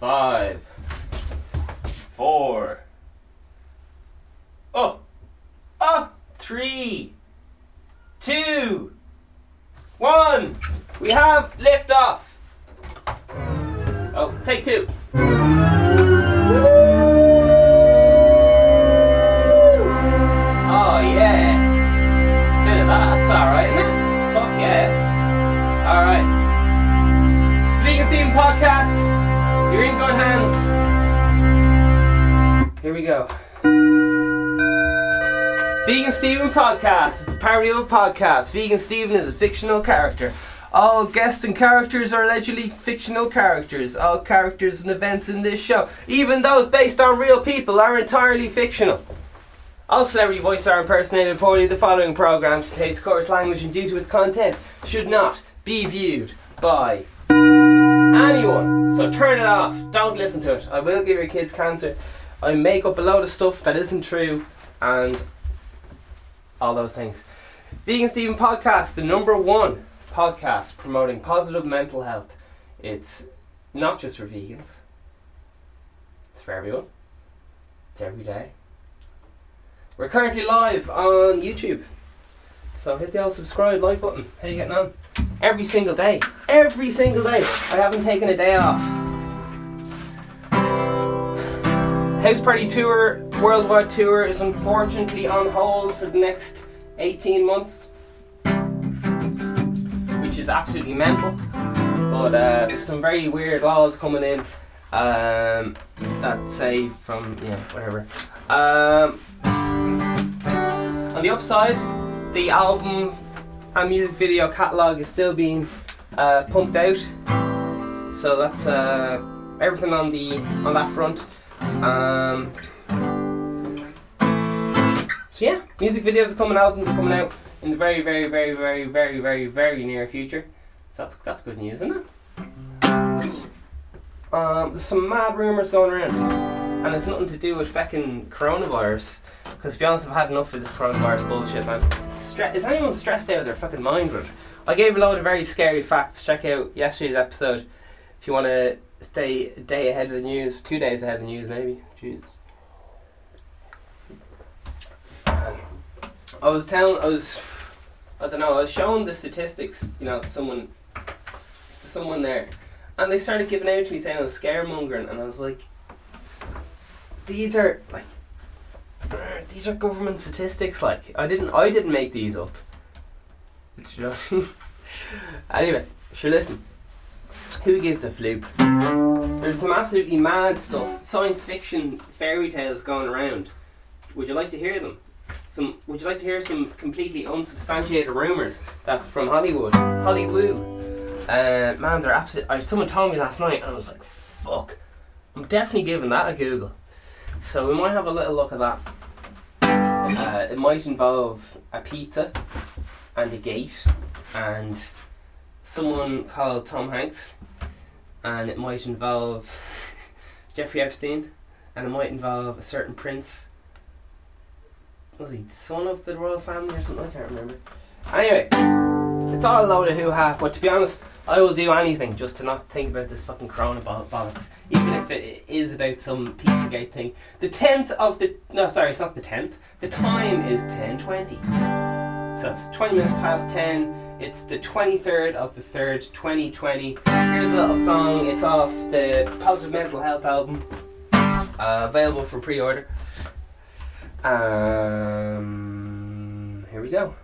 five, four, oh, oh, three, two, one. We have liftoff. Oh, take two. Oh yeah. Bit of that, that's alright, isn't it? Fuck yeah. Alright. Podcast. You're in good hands. Here we go. Vegan Steven podcast. It's a parody of a podcast. Vegan Steven is a fictional character. All guests and characters are allegedly fictional characters. All characters and events in this show, even those based on real people, are entirely fictional. All celebrity voices are impersonated poorly. The following program contains coarse language and due to its content should not be viewed by anyone. So turn it off. Don't listen to it. I will give your kids cancer. I make up a load of stuff that isn't true and all those things. Vegan Steven Podcast, the number one podcast promoting positive mental health. It's not just for vegans. It's for everyone. It's every day. We're currently live on YouTube. So hit the old subscribe, like button. How you getting on? Every single day. Every single day. I haven't taken a day off. House Party Tour, worldwide tour, is unfortunately on hold for the next 18 months. Which is absolutely mental. But uh, there's some very weird laws coming in um, that say from, yeah, whatever. Um, on the upside, the album and music video catalog is still being uh, pumped out. So that's uh, everything on the on that front. Um, so yeah, music videos are coming, albums are coming out in the very, very, very, very, very, very, very near future. So that's that's good news, isn't it? Um, there's some mad rumours going around, and it's nothing to do with fucking coronavirus. Because to be honest, I've had enough of this coronavirus bullshit, man. Stre- is anyone stressed out of their fucking mind with? I gave a load of very scary facts. Check out yesterday's episode if you want to stay a day ahead of the news, two days ahead of the news, maybe. Jesus. I was telling, I was, I don't know, I was showing the statistics, you know, to someone, to someone there, and they started giving out to me saying I was scaremongering, and I was like, these are like these are government statistics. Like I didn't, I didn't make these up. Do you know? anyway, sure. Listen, who gives a floop? There's some absolutely mad stuff, science fiction fairy tales going around. Would you like to hear them? Some. Would you like to hear some completely unsubstantiated rumors that from Hollywood, Hollywood? Uh, man, they're absolute. I, someone told me last night, and I was like, "Fuck." I'm definitely giving that a Google. So we might have a little look at that. Uh, it might involve a pizza and a gate and someone called Tom Hanks, and it might involve Jeffrey Epstein, and it might involve a certain prince. Was he son of the royal family or something? I can't remember. Anyway, it's all a load of hoo ha. But to be honest, I will do anything just to not think about this fucking corona bo- bollocks, even if it is about some Pizzagate thing. The tenth of the no, sorry, it's not the tenth. The time is ten twenty. So that's twenty minutes past ten. It's the twenty third of the third, twenty twenty. Here's a little song. It's off the Positive Mental Health album, uh, available for pre order. Um, here we go.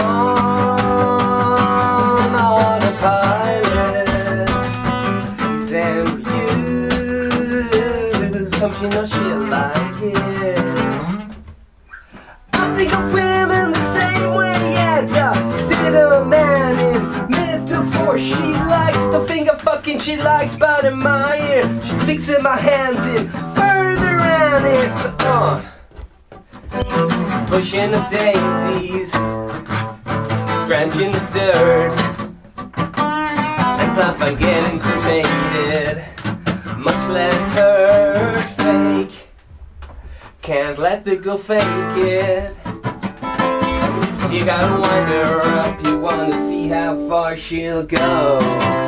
On autopilot, Sam Hughes, hope she knows she like it. I think of women the same way as a bitter man in metaphor. She likes the finger fucking, she likes but in my ear. She's fixing my hands in further and it's on. Pushing the daisies, scratching the dirt. Next life I'm getting cremated, much less hurt fake. Can't let the girl fake it. You gotta wind her up, you wanna see how far she'll go.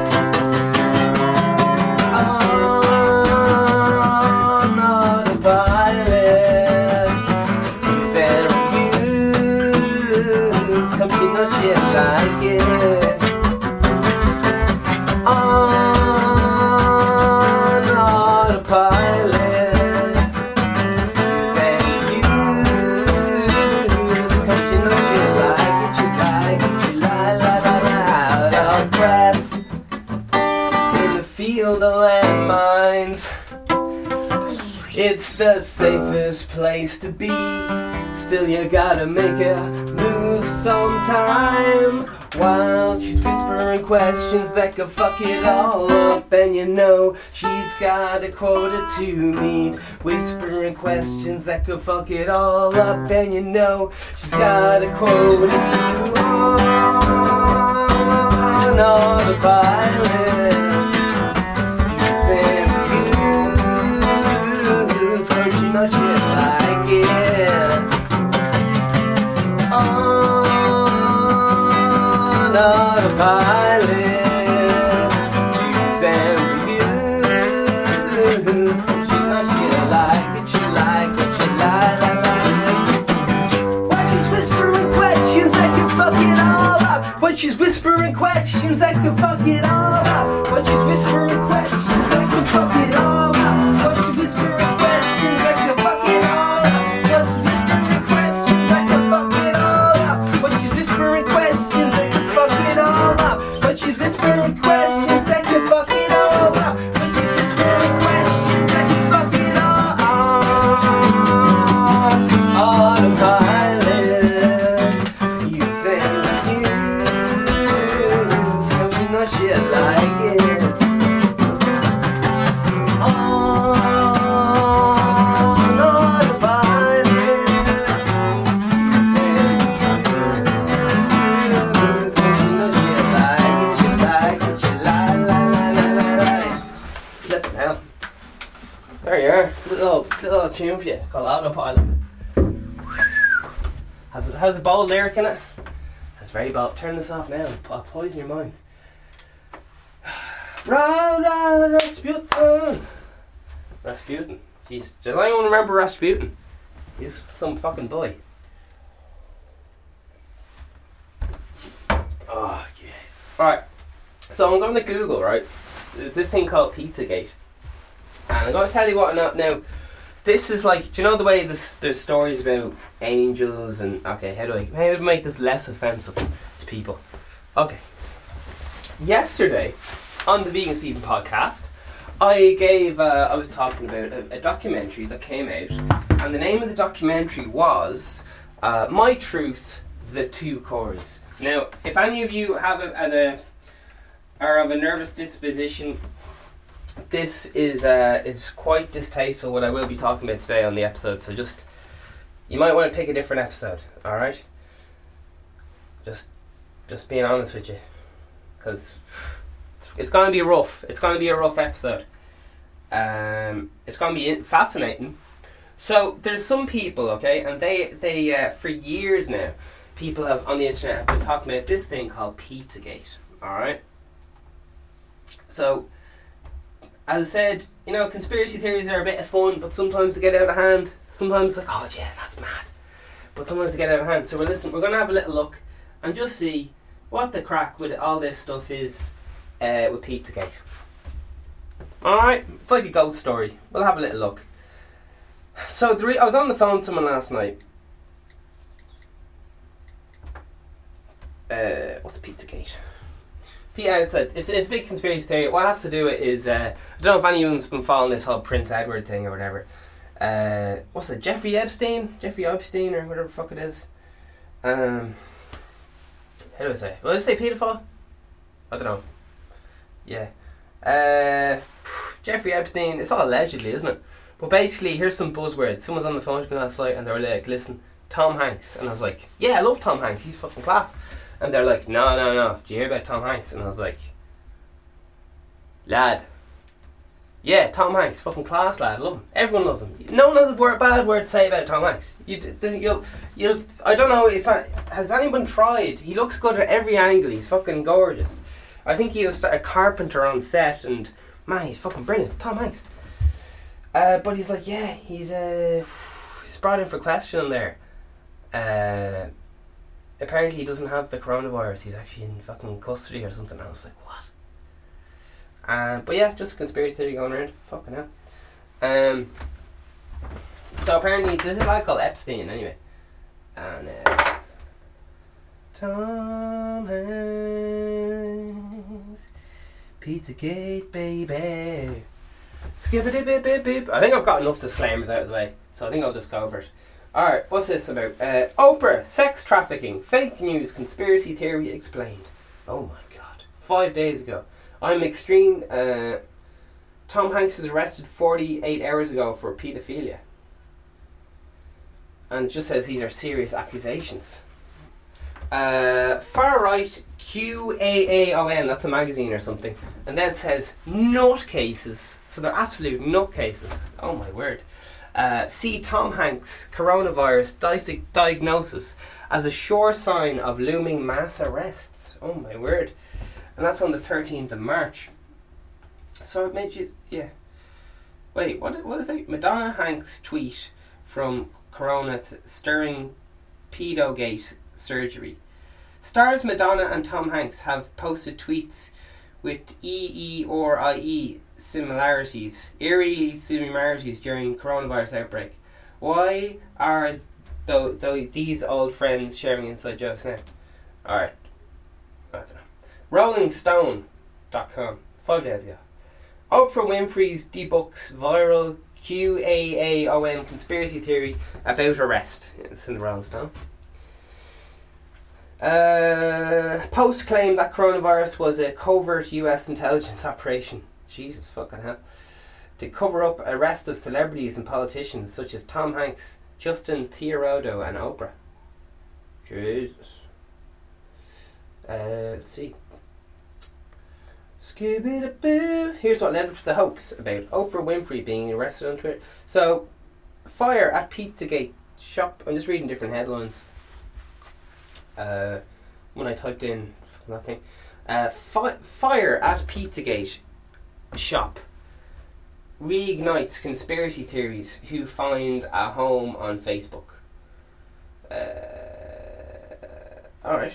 The safest place to be. Still, you gotta make a move sometime. While she's whispering questions that could fuck it all up, and you know she's got a quota to meet. Whispering questions that could fuck it all up, and you know she's got a quota to. Oh, not not a pilot. Sam Hughes, searching on shit like it. You like it, you lie, lie, lie. Why she's whispering questions that can fuck it all up. But she's whispering questions that can fuck it all up. But she's whispering Turn this off now. I'll uh, poison your mind. Ra ra Rasputin. Rasputin. Jeez, does anyone remember Rasputin? He's some fucking boy. Oh yes. Alright. So I'm going to Google, right? This thing called Pizzagate. And I'm going to tell you what now. Now, this is like, do you know the way this, there's stories about angels and okay, how do I how do I make this less offensive people? Okay. Yesterday, on the Vegan Steven podcast, I gave uh, I was talking about a, a documentary that came out, and the name of the documentary was uh, "My Truth: The Two Corys." Now, if any of you have a, a are of a nervous disposition this is uh, is quite distasteful what I will be talking about today on the episode. So just you might want to pick a different episode. All right. Just just being honest with you, because it's, going to be rough. It's going to be a rough episode. Um, it's going to be fascinating. So there's some people, okay, and they they uh, for years now, people have on the internet have been talking about this thing called Pizzagate. All right. So as I said, you know, conspiracy theories are a bit of fun, but sometimes they get out of hand. Sometimes like, oh yeah, that's mad. But sometimes they get out of hand. So we're listen, we're gonna have a little look and just see what the crack with all this stuff is uh, with Pizzagate. Alright, it's like a ghost story. We'll have a little look. So re- I was on the phone with someone last night. Uh, what's Pizzagate? Yeah, it's a, it's, it's a big conspiracy theory. What it has to do with is, uh, I don't know if anyone's been following this whole Prince Edward thing or whatever. Uh, what's it, Jeffrey Epstein? Jeffrey Epstein or whatever fuck it is. Um, how do I say? Will I say paedophile? I don't know. Yeah. Uh, Jeffrey Epstein, it's all allegedly, isn't it? But basically, here's some buzzwords. Someone's on the phone to me last night and they were like, listen, Tom Hanks. And I was like, yeah, I love Tom Hanks. He's fucking class. And they're like, no, no, no. Do you hear about Tom Hanks? And I was like, lad, Yeah, Tom Hanks, fucking class lad, I love him. Everyone loves him. No one has a word, bad word to say about Tom Hanks. You, you'll, you'll. I don't know if I, has anyone tried. He looks good at every angle. He's fucking gorgeous. I think he was a carpenter on set, and man, he's fucking brilliant. Tom Hanks. Uh, but he's like, yeah, he's uh, he's brought in for question there. Uh, apparently he doesn't have the coronavirus. He's actually in fucking custody or something. I was like, what? Um, but yeah, just a conspiracy theory going around. Fucking hell. Um, so apparently, there's a guy called Epstein anyway. And, uh, Tom Hanks, Pizzagate, baby. Skippity bip bip bip. I think I've got enough disclaimers out of the way, so I think I'll just go over it. Alright, what's this about? Uh, Oprah, sex trafficking, fake news, conspiracy theory explained. Oh my god. Five days ago. I'm extreme. Uh, Tom Hanks was arrested 48 hours ago for paedophilia. And just says these are serious accusations. Uh, far right QAAON, that's a magazine or something. And then says nutcases. So they're absolute nutcases. Oh my word. Uh, see Tom Hanks coronavirus di- diagnosis as a sure sign of looming mass arrests. Oh my word and that's on the 13th of March. So it made you, yeah. Wait, what, what is it? Madonna Hanks tweet from Corona stirring pedogate surgery. Stars Madonna and Tom Hanks have posted tweets with EE or IE similarities, eerie similarities during coronavirus outbreak. Why are though, these old friends sharing inside jokes now? Alright. I don't know. RollingStone.com, five days ago. Oprah Winfrey's debunks viral QAAON conspiracy theory about arrest. It's in the Rolling Stone. Uh, Post claimed that coronavirus was a covert US intelligence operation. Jesus fucking hell. To cover up arrest of celebrities and politicians such as Tom Hanks, Justin Trudeau, and Oprah. Jesus. Uh, let's see. Scooby-Doo. Here's what led up to the hoax about Oprah Winfrey being arrested on Twitter. So, fire at Pizzagate shop. I'm just reading different headlines. Uh, when I typed in nothing, uh, fi- fire at Pizzagate shop reignites conspiracy theories who find a home on Facebook. Uh, all right,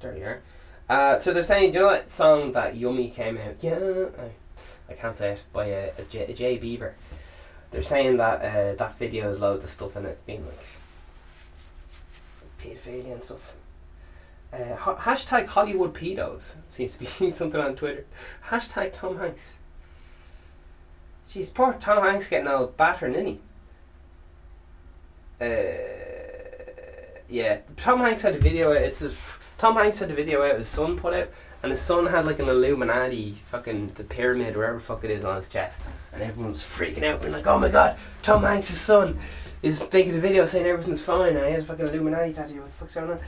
there you are. Uh, so they're saying, do you know that song that Yummy came out? Yeah, I, I can't say it by a, a, J, a Jay Bieber. They're saying that uh, that video has loads of stuff in it, being like pedophilia and stuff. Uh, ha- hashtag Hollywood pedos seems to be something on Twitter. Hashtag Tom Hanks. Jeez, poor Tom Hanks getting all battered, isn't he? Uh, yeah, Tom Hanks had a video. It's a Tom Hanks had a video out his son put out, and his son had like an Illuminati fucking the pyramid, wherever the fuck it is, on his chest, and everyone was freaking out, being like, "Oh my god, Tom Hanks' son is making a video saying everything's fine, and he has fucking Illuminati tattoo. What the fuck's going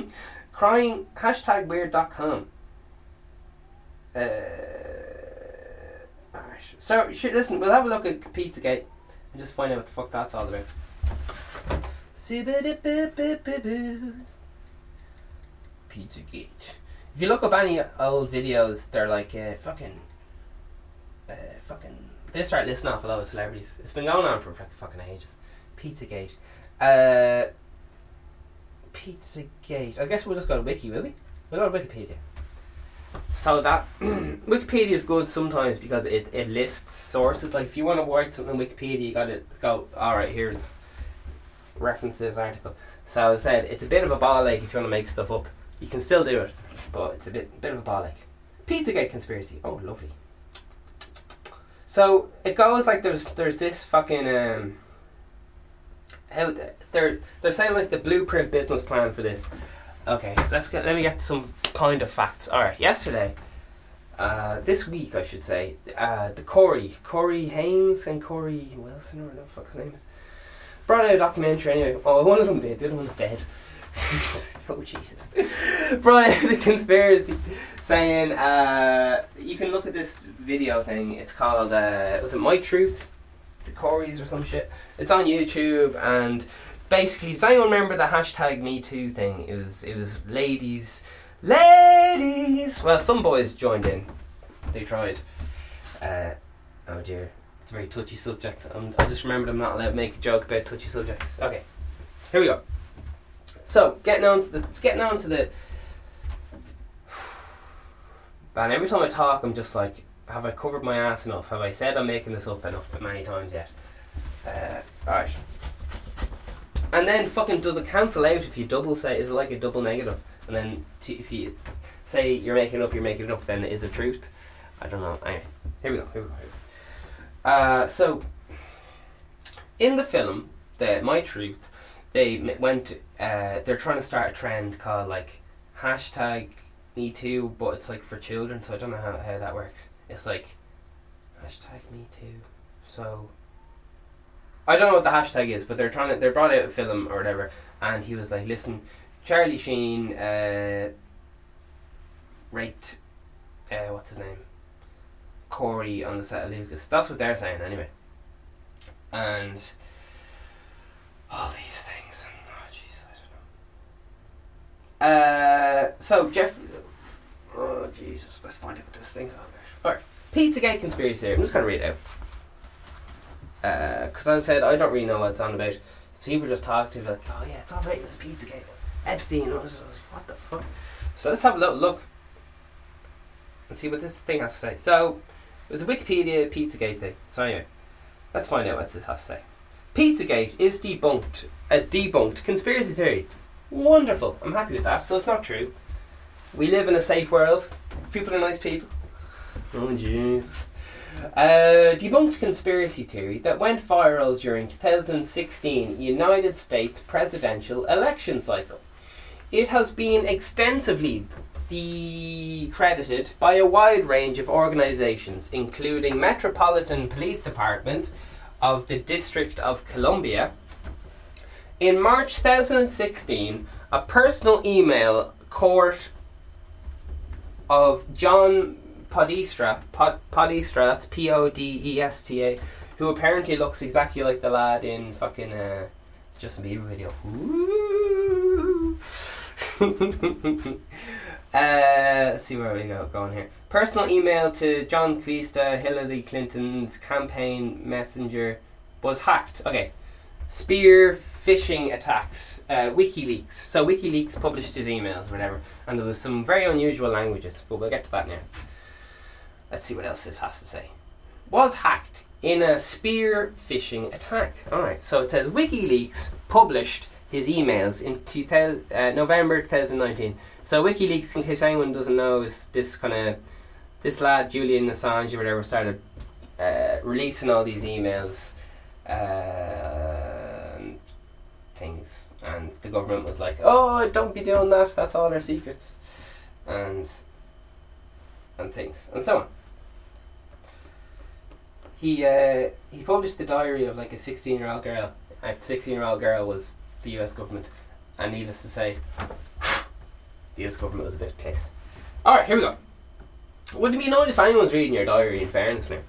on?" Crying hashtag weird.com. Uh. So, listen, we'll have a look at Pizzagate and just find out what the fuck that's all about. Pizzagate. If you look up any old videos, they're like uh, fucking, uh, fucking. They start listing off a lot of celebrities. It's been going on for fucking ages. Pizzagate. Uh, Pizzagate. I guess we'll just go to Wiki, will we? We'll go to Wikipedia. So that Wikipedia is good sometimes because it, it lists sources. Like if you want to write something on Wikipedia, you got to go. All right, here's references article. So I said it's a bit of a ball like if you want to make stuff up. You can still do it, but it's a bit bit of a bollock. Pizzagate conspiracy. Oh, lovely. So it goes like there's there's this fucking um. How they're they're saying like the blueprint business plan for this. Okay, let's get let me get some kind of facts. All right, yesterday, uh, this week I should say, uh, the Corey Corey Haim and Corey Wilson or whatever the fuck his name is, brought out a documentary anyway. Oh, one of them did. The other one's dead. oh Jesus! Brought out a conspiracy saying uh, you can look at this video thing. It's called uh, was it My Truth, the Corys or some shit. It's on YouTube and basically, does anyone remember the hashtag Me Too thing? It was it was ladies, ladies. Well, some boys joined in. They tried. Uh, oh dear, it's a very touchy subject. I'm, I just remembered I'm not allowed to make a joke about touchy subjects. Okay, here we go. So getting on to the getting on to the. Man, every time I talk, I'm just like, have I covered my ass enough? Have I said I'm making this up enough But many times yet? Uh, alright. And then fucking does it cancel out if you double say is it like a double negative? And then t- if you say you're making it up, you're making it up, then is it truth? I don't know. Anyway, here we go. Here we go. Here we go. Uh, so in the film, the My Truth, they went. Uh, they're trying to start a trend called like hashtag Me Too, but it's like for children. So I don't know how, how that works. It's like hashtag Me Too. So I don't know what the hashtag is, but they're trying to. They brought out a film or whatever, and he was like, "Listen, Charlie Sheen uh, raped, uh, what's his name, Corey on the set of Lucas." That's what they're saying anyway. And all these things, and oh jeez, I don't know. Uh, so Jeff, oh Jesus, let's find out what this thing. on there. Alright, Pizzagate conspiracy theory. I'm just gonna read it out because as I said, I don't really know what it's on about. So people just talk to me like, oh yeah, it's all right, it's Pizzagate, Epstein. I was, I was like, what the fuck? So let's have a little look and see what this thing has to say. So it was a Wikipedia Pizzagate thing. So anyway, let's find out what this has to say. Pizzagate is debunked. A debunked conspiracy theory. Wonderful. I'm happy with that. So it's not true. We live in a safe world. People are nice people. Oh jeez. A uh, debunked conspiracy theory that went viral during 2016 United States presidential election cycle. It has been extensively decredited by a wide range of organizations, including Metropolitan Police Department of the District of Columbia. In March 2016, a personal email court of John Podesta, Pod, Podesta, that's P O D E S T A, who apparently looks exactly like the lad in fucking uh, Justin Bieber video. Uh, let's see where we go going here. Personal email to John Quista, Hillary Clinton's campaign messenger, was hacked. Okay, spear phishing attacks, uh, WikiLeaks. So WikiLeaks published his emails, whatever, and there was some very unusual languages, but we'll get to that now. Let's see what else this has to say. Was hacked in a spear phishing attack. Alright, so it says WikiLeaks published his emails in 2000, uh, November 2019. So WikiLeaks, in case anyone doesn't know, is this kind of this lad Julian Assange or whatever started uh, releasing all these emails, uh, things, and the government was like, "Oh, don't be doing that. That's all our secrets," and and things and so on. He uh, he published the diary of like a sixteen year old girl. A sixteen year old girl was the U.S. government, and needless to say, the U.S. government was a bit pissed. All right, here we go. Wouldn't be annoyed if anyone's reading your diary? In fairness, now.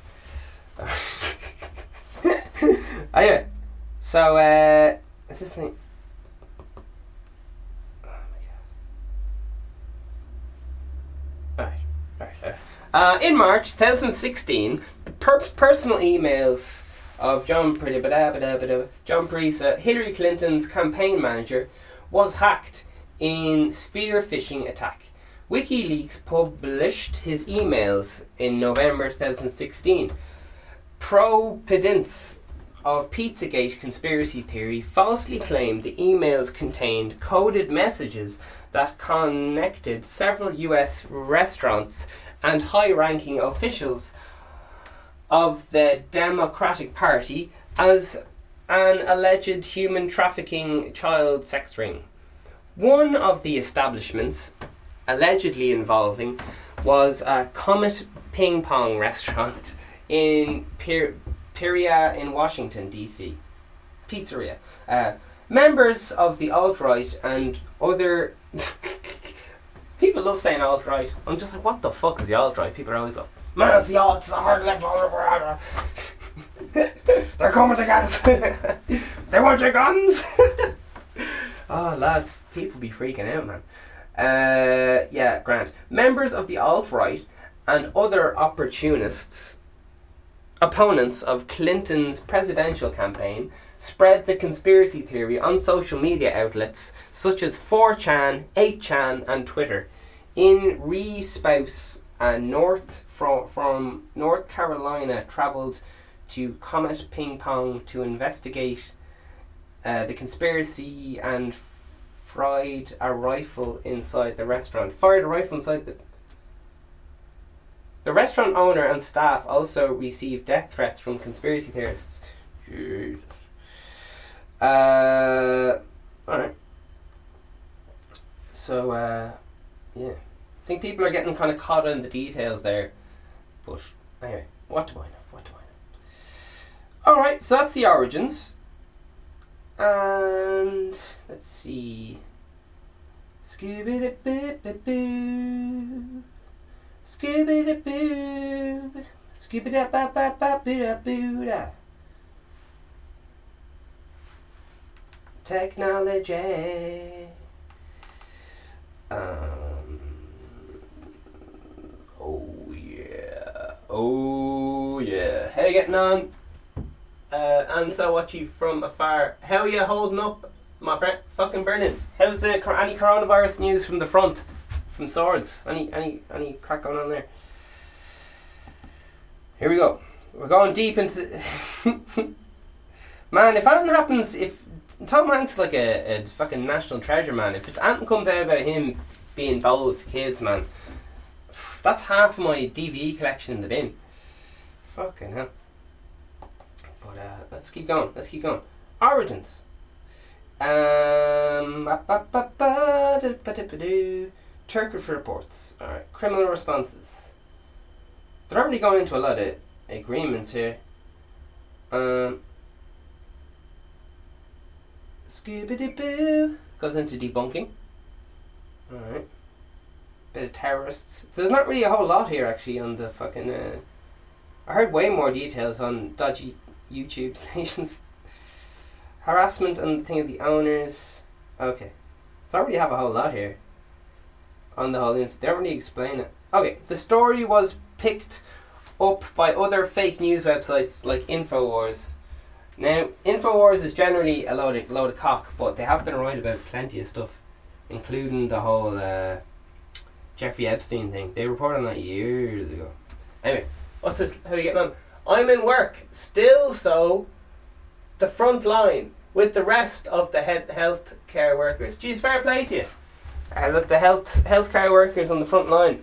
anyway, so uh, is this thing? Oh right. Uh, in March 2016, the per- personal emails of John Pre- John Parisa, Hillary Clinton's campaign manager, was hacked in spear phishing attack. WikiLeaks published his emails in November 2016. Pro-pedants of Pizzagate conspiracy theory falsely claimed the emails contained coded messages that connected several US restaurants and high ranking officials of the Democratic Party as an alleged human trafficking child sex ring. One of the establishments allegedly involving was a Comet Ping Pong restaurant in Pir- Peoria in Washington, D.C. Pizzeria. Uh, members of the alt right and other. People love saying alt right. I'm just like, what the fuck is the alt right? People are always like, Man, it's the alt, it's the hard left. They're coming to get us. they want your guns. oh, lads, people be freaking out, man. Uh, yeah, Grant. Members of the alt right and other opportunists, opponents of Clinton's presidential campaign, spread the conspiracy theory on social media outlets such as 4chan, 8chan, and Twitter. In Respouse, uh, North from, from North Carolina, travelled to Comet Ping Pong to investigate uh, the conspiracy and fried a rifle inside the restaurant. Fired a rifle inside the. The restaurant owner and staff also received death threats from conspiracy theorists. Jesus. Uh, alright. So, uh, yeah. I think people are getting kind of caught in the details there. But, anyway, what do I know? What do I know? Alright, so that's the origins. And, let's see. Scooby Doo boo Scooby da ba ba ba boo da boo da Technology. Um Oh yeah. Oh yeah. How you getting on? Uh, and so watch you from afar. How are you holding up my friend, fucking brilliant. How's the any coronavirus news from the front, from Swords? Any any any crack going on there? Here we go. We're going deep into. man, if anything happens, if Tom Hanks like a, fucking national treasure, man. If anything comes out about him being bold with kids, man, that's half my DVD collection in the bin. Fucking hell. But uh, let's keep going. Let's keep going. Origins. Um, Turkish reports. Alright, criminal responses. They're really going into a lot of agreements here. Um, Scooby Boo goes into debunking. Alright. Bit of terrorists. There's not really a whole lot here actually on the fucking. Uh, I heard way more details on dodgy YouTube stations harassment and the thing of the owners. Okay, so I really have a whole lot here on the whole incident. They don't really explain it. Okay, the story was picked up by other fake news websites like Infowars. Now, Infowars is generally a load of, load of cock, but they have been right about plenty of stuff, including the whole uh, Jeffrey Epstein thing. They reported on that years ago. Anyway, what's this? How are you getting on? I'm in work, still so the front line with the rest of the health care workers. Geez, fair play to you. Uh, the health healthcare workers on the front line.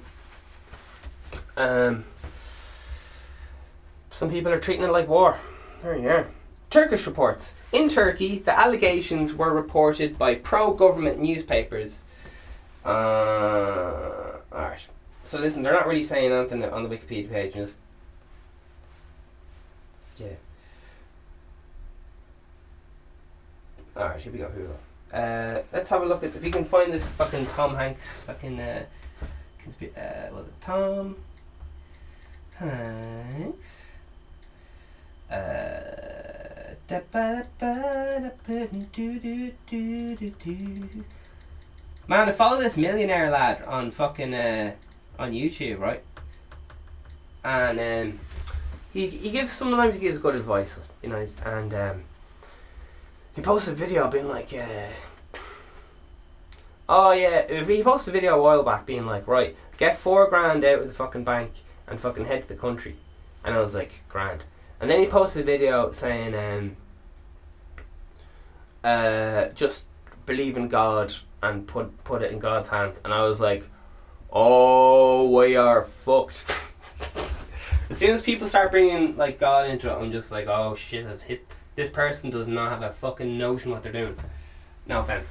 Um, some people are treating it like war. There you are. Turkish reports. In Turkey, the allegations were reported by pro-government newspapers. Uh, alright. So listen, they're not really saying anything on the Wikipedia page. Just yeah. Alright, here we go, here we go. Uh, let's have a look at if we can find this fucking Tom Hanks fucking uh, consp- uh was it Tom Hanks? Uh, Man, I follow this millionaire lad on fucking uh, on YouTube, right? And um, he he gives sometimes he gives good advice, you know, and um, he posted a video being like, uh, oh yeah, he posted a video a while back being like, right, get four grand out of the fucking bank and fucking head to the country, and I was like, grand. And then he posted a video saying, um, uh, just believe in God and put put it in God's hands, and I was like, oh, we are fucked. as soon as people start bringing like God into it, I'm just like, oh shit, has hit this person does not have a fucking notion what they're doing. No offense,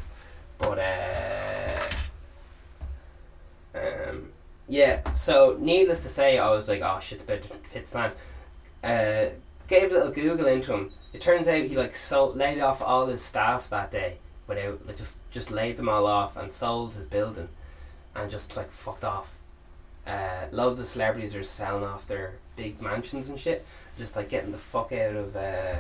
but uh, um, yeah. So needless to say, I was like, oh shit's about to hit the fan. Uh, gave a little Google into him. It turns out he like sold, laid off all his staff that day without like just just laid them all off and sold his building and just like fucked off. uh, loads of celebrities are selling off their big mansions and shit, just like getting the fuck out of uh,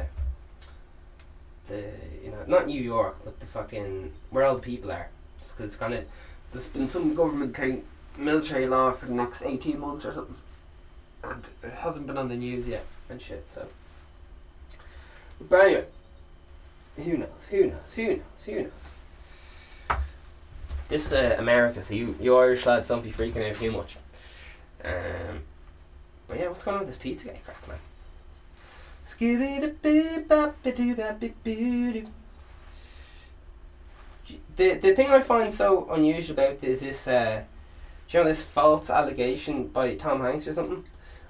you know not New York, but the fucking where all the people are. Because it's gonna there's been some government thing, military law for the next eighteen months or something, and it hasn't been on the news yet and shit. So, but anyway, who knows? Who knows? Who knows? Who knows? This uh, America, so you you Irish lads don't be freaking out too much. Um, but yeah, what's going on with this pizza guy crack, man? The the thing I find so unusual about this is uh, you know this false allegation by Tom Hanks or something?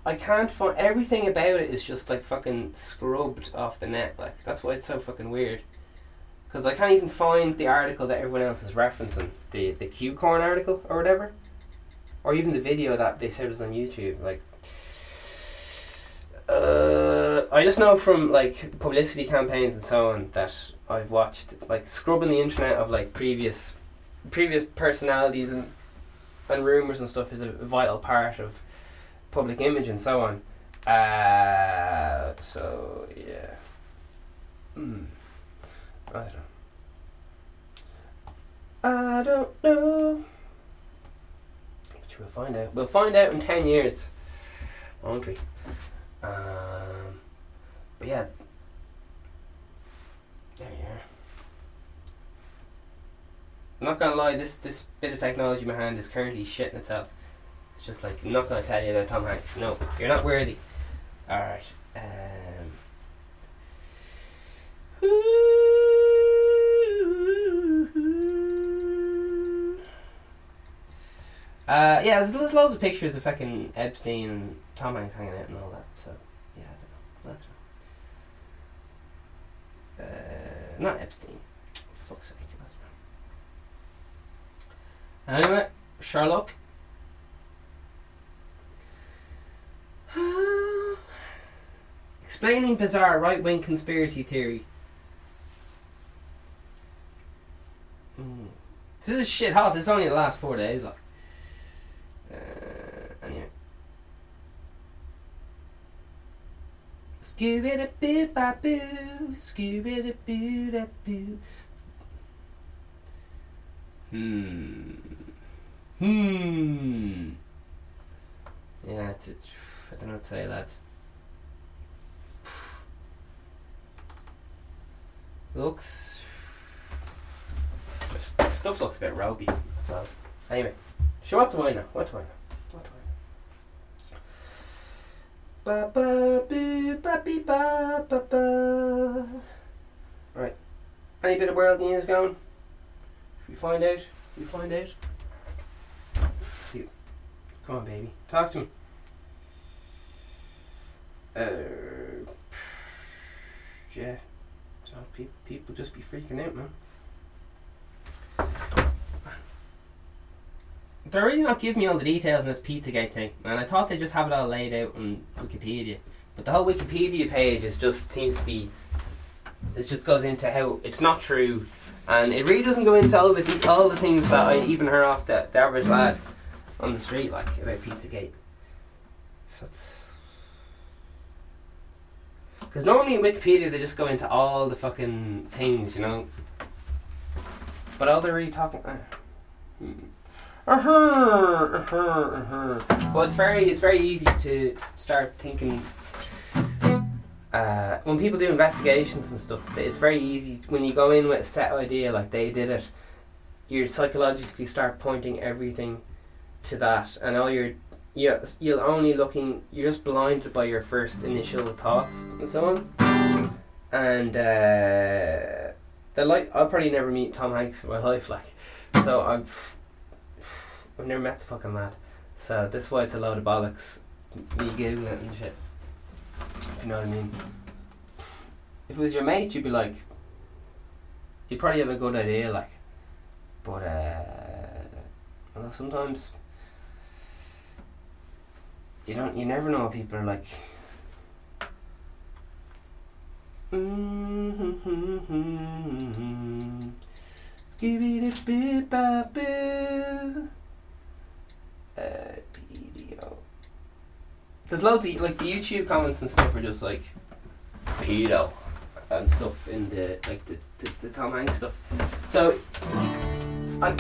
I can't find everything about it is just like fucking scrubbed off the net. Like that's why it's so fucking weird. Because I can't even find the article that everyone else is referencing, the the Q corn article or whatever, or even the video that they said was on YouTube. Like, uh, I just know from like publicity campaigns and so on that I've watched like scrubbing the internet of like previous previous personalities and and rumors and stuff is a vital part of public image and so on. Uh, so yeah. Hmm. I don't know. I don't know. But we'll find out. We'll find out in ten years, won't we? Um, but yeah. There you are. I'm not gonna lie. This this bit of technology in my hand is currently shitting itself. It's just like I'm not gonna tell you about Tom Hanks. No, you're not worthy. All right. Um. Uh, yeah, there's, there's loads of pictures of fucking Epstein and Tom Hanks hanging out and all that. So yeah, I don't know. I don't know. Uh, not Epstein. For fuck's sake. Anyway, Sherlock. Explaining bizarre right wing conspiracy theory. Mm. This is shit hot. This is only the last four days. Like. Uh, anyway. Scooby da boo ba boo, Scooby da boo da boo. Hmm. Hmm. Yeah, it's a, I don't know what to say, lads. Looks. Stuff looks a bit ropey. That's all. Anyway, so what do I know? What do I know? What do I know? Ba ba boo ba bee ba ba ba. Right. Any bit of world news going? If we find out. We find out. See. Come on, baby. Talk to me. Uh. Yeah. So pe- people just be freaking out, man. They're really not giving me all the details on this Pizzagate thing, man. I thought they'd just have it all laid out on Wikipedia, but the whole Wikipedia page is just seems to be. It just goes into how it's not true, and it really doesn't go into all the de- all the things that I even heard off the, the average lad on the street, like about Pizzagate. So it's because normally in Wikipedia they just go into all the fucking things, you know. But all they're really talking. Uh, hmm. Uh-huh, uh-huh, uh-huh. Well, it's very it's very easy to start thinking. Uh, when people do investigations and stuff, it's very easy when you go in with a set idea like they did it. You psychologically start pointing everything to that, and all your you you'll only looking you're just blinded by your first initial thoughts and so on. And uh, the like I'll probably never meet Tom Hanks in my life, like so I've I've never met the fucking lad. So this is why it's a load of bollocks. Me googling it and shit. If you know what I mean. If it was your mate, you'd be like, you'd probably have a good idea, like. But uh, well, sometimes you don't. You never know what people are like. Ba Boo. Uh, there's loads of like the YouTube comments and stuff are just like pedo and stuff in the like the, the, the Tom Hanks stuff. So I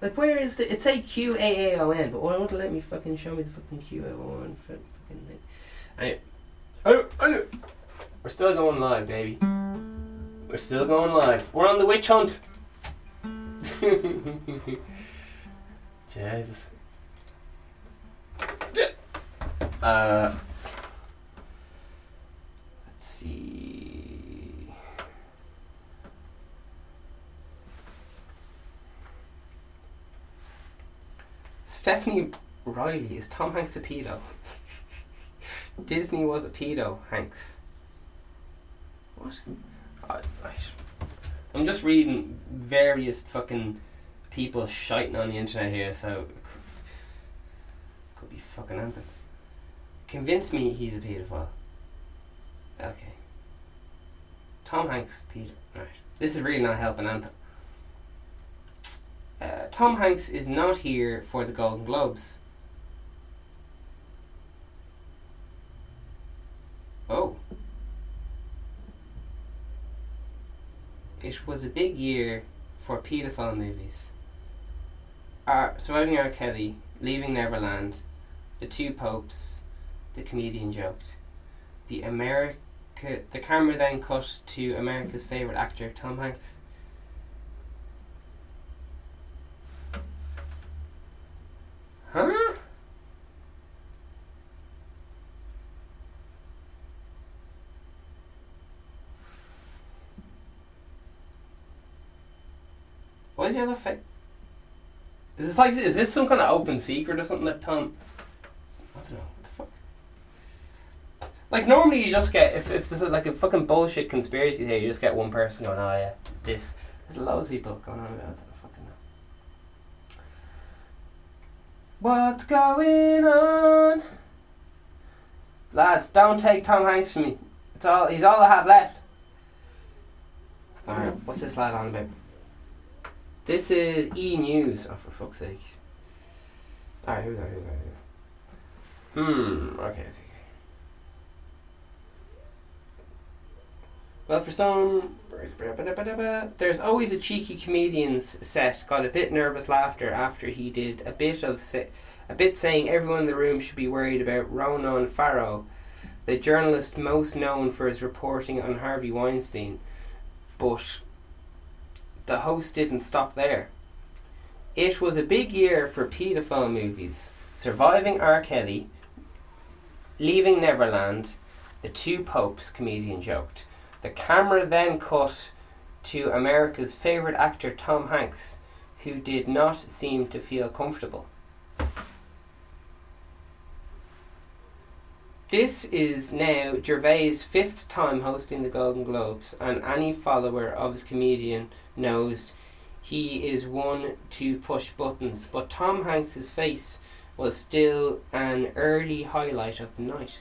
like where is the it's a Q A A O N, but why won't let me fucking show me the fucking Q A O N for fucking thing? Anyway, oh, oh, we're still going live, baby. We're still going live. We're on the witch hunt. Jesus. Uh, let's see. Stephanie Riley is Tom Hanks a pedo? Disney was a pedo, Hanks. What? Right. I'm just reading various fucking people shiting on the internet here, so could be fucking anything. Convince me he's a paedophile. Okay. Tom Hanks, Peter. Right. This is really not helping Anthem. Uh, Tom Hanks is not here for the Golden Globes. Oh. It was a big year for paedophile movies. R- Surviving R. Kelly, Leaving Neverland, The Two Popes, the comedian joked. The America the camera then cut to America's favourite actor, Tom Hanks. Huh? Why is the face? Is this like is this some kind of open secret or something that Tom? I don't know what the fuck. Like normally you just get if if this is like a fucking bullshit conspiracy here, you just get one person going, oh yeah, this. There's loads of people going on about it. Fucking know. What's going on? Lads, don't take Tom Hanks from me. It's all he's all I have left. Alright, what's this lad on about? This is E News. Oh, for fuck's sake. Alright, here we go, here we go, here we go. Hmm, okay, okay, okay. Well, for some. There's always a cheeky comedian's set got a bit nervous laughter after he did a bit of. A bit saying everyone in the room should be worried about Ronan Farrow, the journalist most known for his reporting on Harvey Weinstein. But the host didn't stop there. It was a big year for paedophile movies. Surviving R. Kelly, Leaving Neverland, The Two Popes, comedian joked. The camera then cut to America's favourite actor Tom Hanks, who did not seem to feel comfortable. This is now Gervais' fifth time hosting the Golden Globes, and any follower of his comedian knows he is one to push buttons. But Tom Hanks's face was still an early highlight of the night.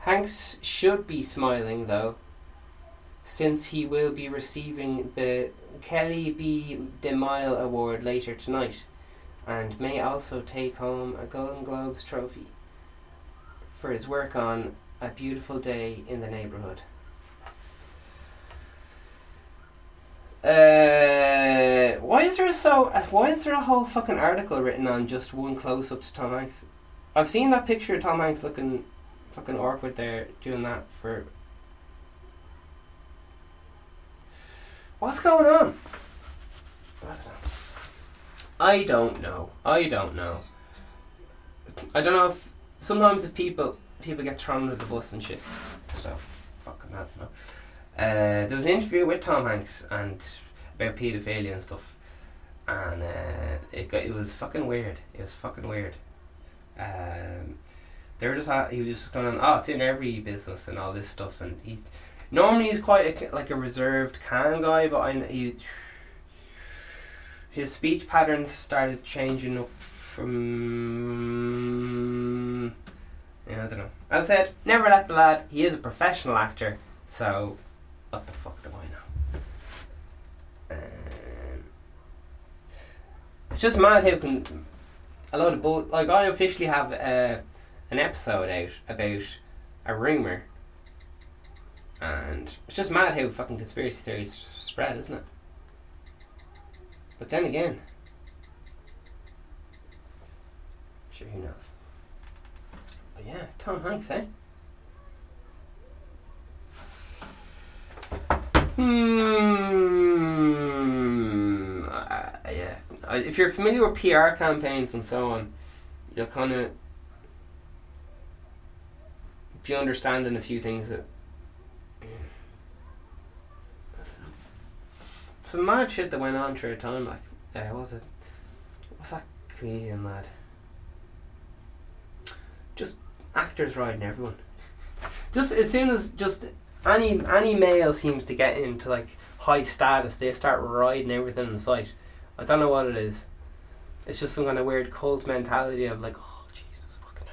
Hanks should be smiling though, since he will be receiving the Cecil B. DeMille Award later tonight, and may also take home a Golden Globes trophy for his work on A Beautiful Day in the Neighborhood. Uh, why is there so? Uh, why is there a whole fucking article written on just one close up to Tom Hanks? I've seen that picture of Tom Hanks looking fucking awkward there doing that for. What's going on? I don't know. I don't know. I don't know if sometimes if people people get thrown under the bus and shit. So fucking I don't know. Uh, there was an interview with Tom Hanks and about paedophilia and stuff, and uh, it got, it was fucking weird. It was fucking weird. Um, they were just at, he was just going on. Oh, it's in every business and all this stuff, and he's normally he's quite a, like a reserved, calm guy, but I he his speech patterns started changing up from. Yeah, I don't know. I said, never let the lad. He is a professional actor, so what the fuck do I know? Um, it's just mad how can a lot of bull. Like I officially have uh, an episode out about a rumor, and it's just mad how fucking conspiracy theories spread, isn't it? But then again, sure, who knows? But yeah, Tom Hanks, eh? Hmm. Uh, yeah. Uh, if you're familiar with PR campaigns and so on, you'll kind of be understanding a few things that. Some mad shit that went on through a time, like, uh, what was it? What's that comedian lad? Just actors riding everyone. Just as soon as just any any male seems to get into like high status, they start riding everything in sight. I don't know what it is. It's just some kind of weird cult mentality of like, oh Jesus fucking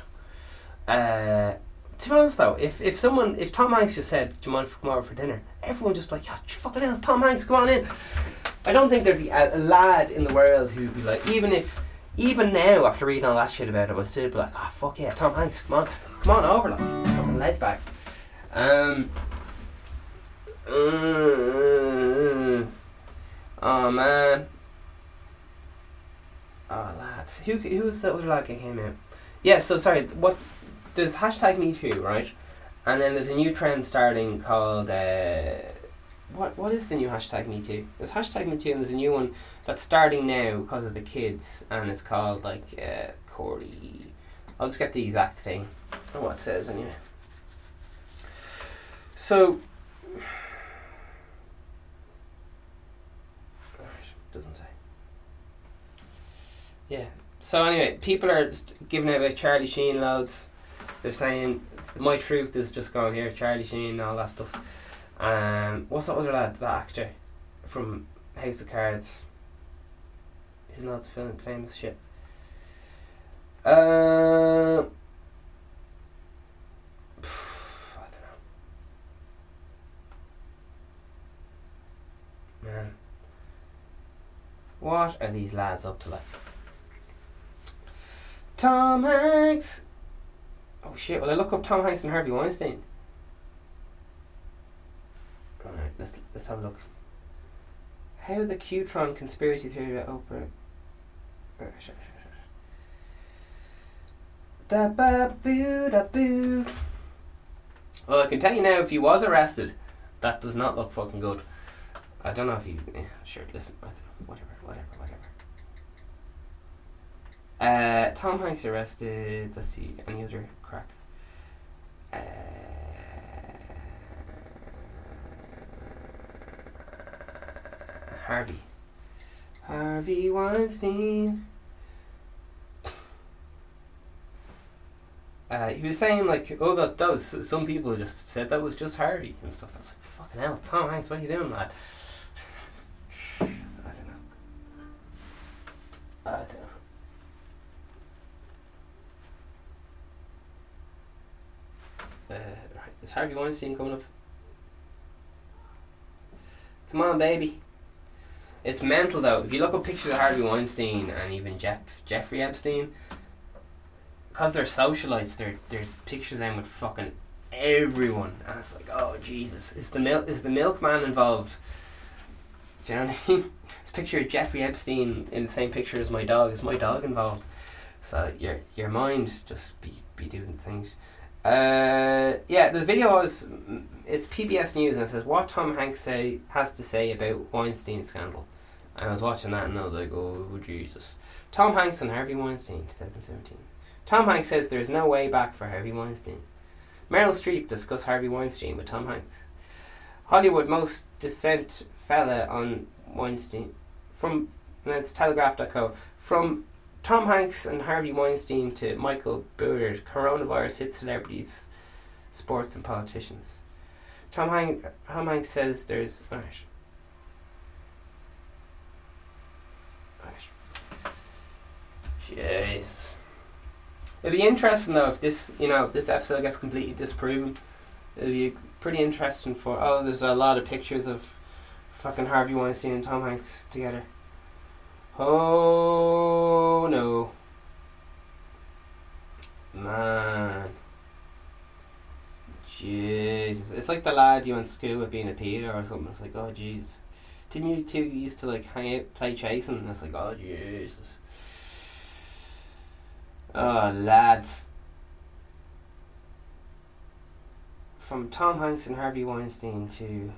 hell. Uh, to be honest though, if if someone if Tom Hanks just said, "Do you mind if come over for dinner?" Everyone just be like, "Yeah, fucking hell, Tom Hanks, come on in." I don't think there'd be a, a lad in the world who'd be like, even if, even now after reading all that shit about it, I would still be like, "Oh fuck yeah, Tom Hanks, come on, come on over, like fucking leg back." Um. uh, oh man. Oh lads, who who was the other lad that came out? Yeah, so sorry. What there's hashtag Me Too, right? And then there's a new trend starting called uh, what what is the new hashtag Me Too? There's hashtag Me Too, and there's a new one that's starting now because of the kids, and it's called like uh, Corey. I'll just get the exact thing and what it says anyway. So. Doesn't say. Yeah. So anyway, people are giving out about Charlie Sheen loads. They're saying my truth is just going here, Charlie Sheen and all that stuff. Um, what's that other lad, that actor from House of Cards? He's in lots film, famous shit. Uh, I don't know. Man. What are these lads up to like? Tom Hanks. Oh shit! Well, I look up Tom Hanks and Harvey Weinstein? Alright, let's let's have a look. How the QAnon conspiracy theory about Oprah. Oh, shit. Da ba boo da boo. Well, I can tell you now, if he was arrested, that does not look fucking good. I don't know if he. Yeah, sure. Listen. Whatever, whatever, whatever. Uh, Tom Hanks arrested. Let's see. Any other crack? Uh, Harvey. Harvey Weinstein. Uh, he was saying like, oh, that, that was some people just said that was just Harvey and stuff. I was like, fucking hell, Tom Hanks, what are you doing, lad? Harvey Weinstein coming up? Come on, baby. It's mental though. If you look up pictures of Harvey Weinstein and even Jeff Jeffrey Epstein, because they're socialites, there there's pictures of them with fucking everyone, and it's like, oh Jesus, is the milk is the milkman involved? Do you know what I mean? This picture of Jeffrey Epstein in the same picture as my dog. Is my dog involved? So your your mind just be be doing things. Uh, yeah, the video is it's PBS News and it says what Tom Hanks say has to say about Weinstein scandal. And I was watching that and I was like, oh Jesus. Tom Hanks and Harvey Weinstein, 2017. Tom Hanks says there is no way back for Harvey Weinstein. Meryl Streep discuss Harvey Weinstein with Tom Hanks. Hollywood most dissent fella on Weinstein from that's Telegraph.co from Tom Hanks and Harvey Weinstein to Michael Burry, coronavirus hit celebrities, sports, and politicians. Tom, Hank, Tom Hanks says there's. Alright. Jesus. It'll be interesting though if this, you know, this episode gets completely disproven. It'll be pretty interesting for. Oh, there's a lot of pictures of fucking Harvey Weinstein and Tom Hanks together. Oh no. Man. Jesus. It's like the lad you went to school with being a Peter or something. It's like, oh Jesus. Didn't you two used to like hang out, play chasing? It's like, oh Jesus. Oh lads. From Tom Hanks and Harvey Weinstein to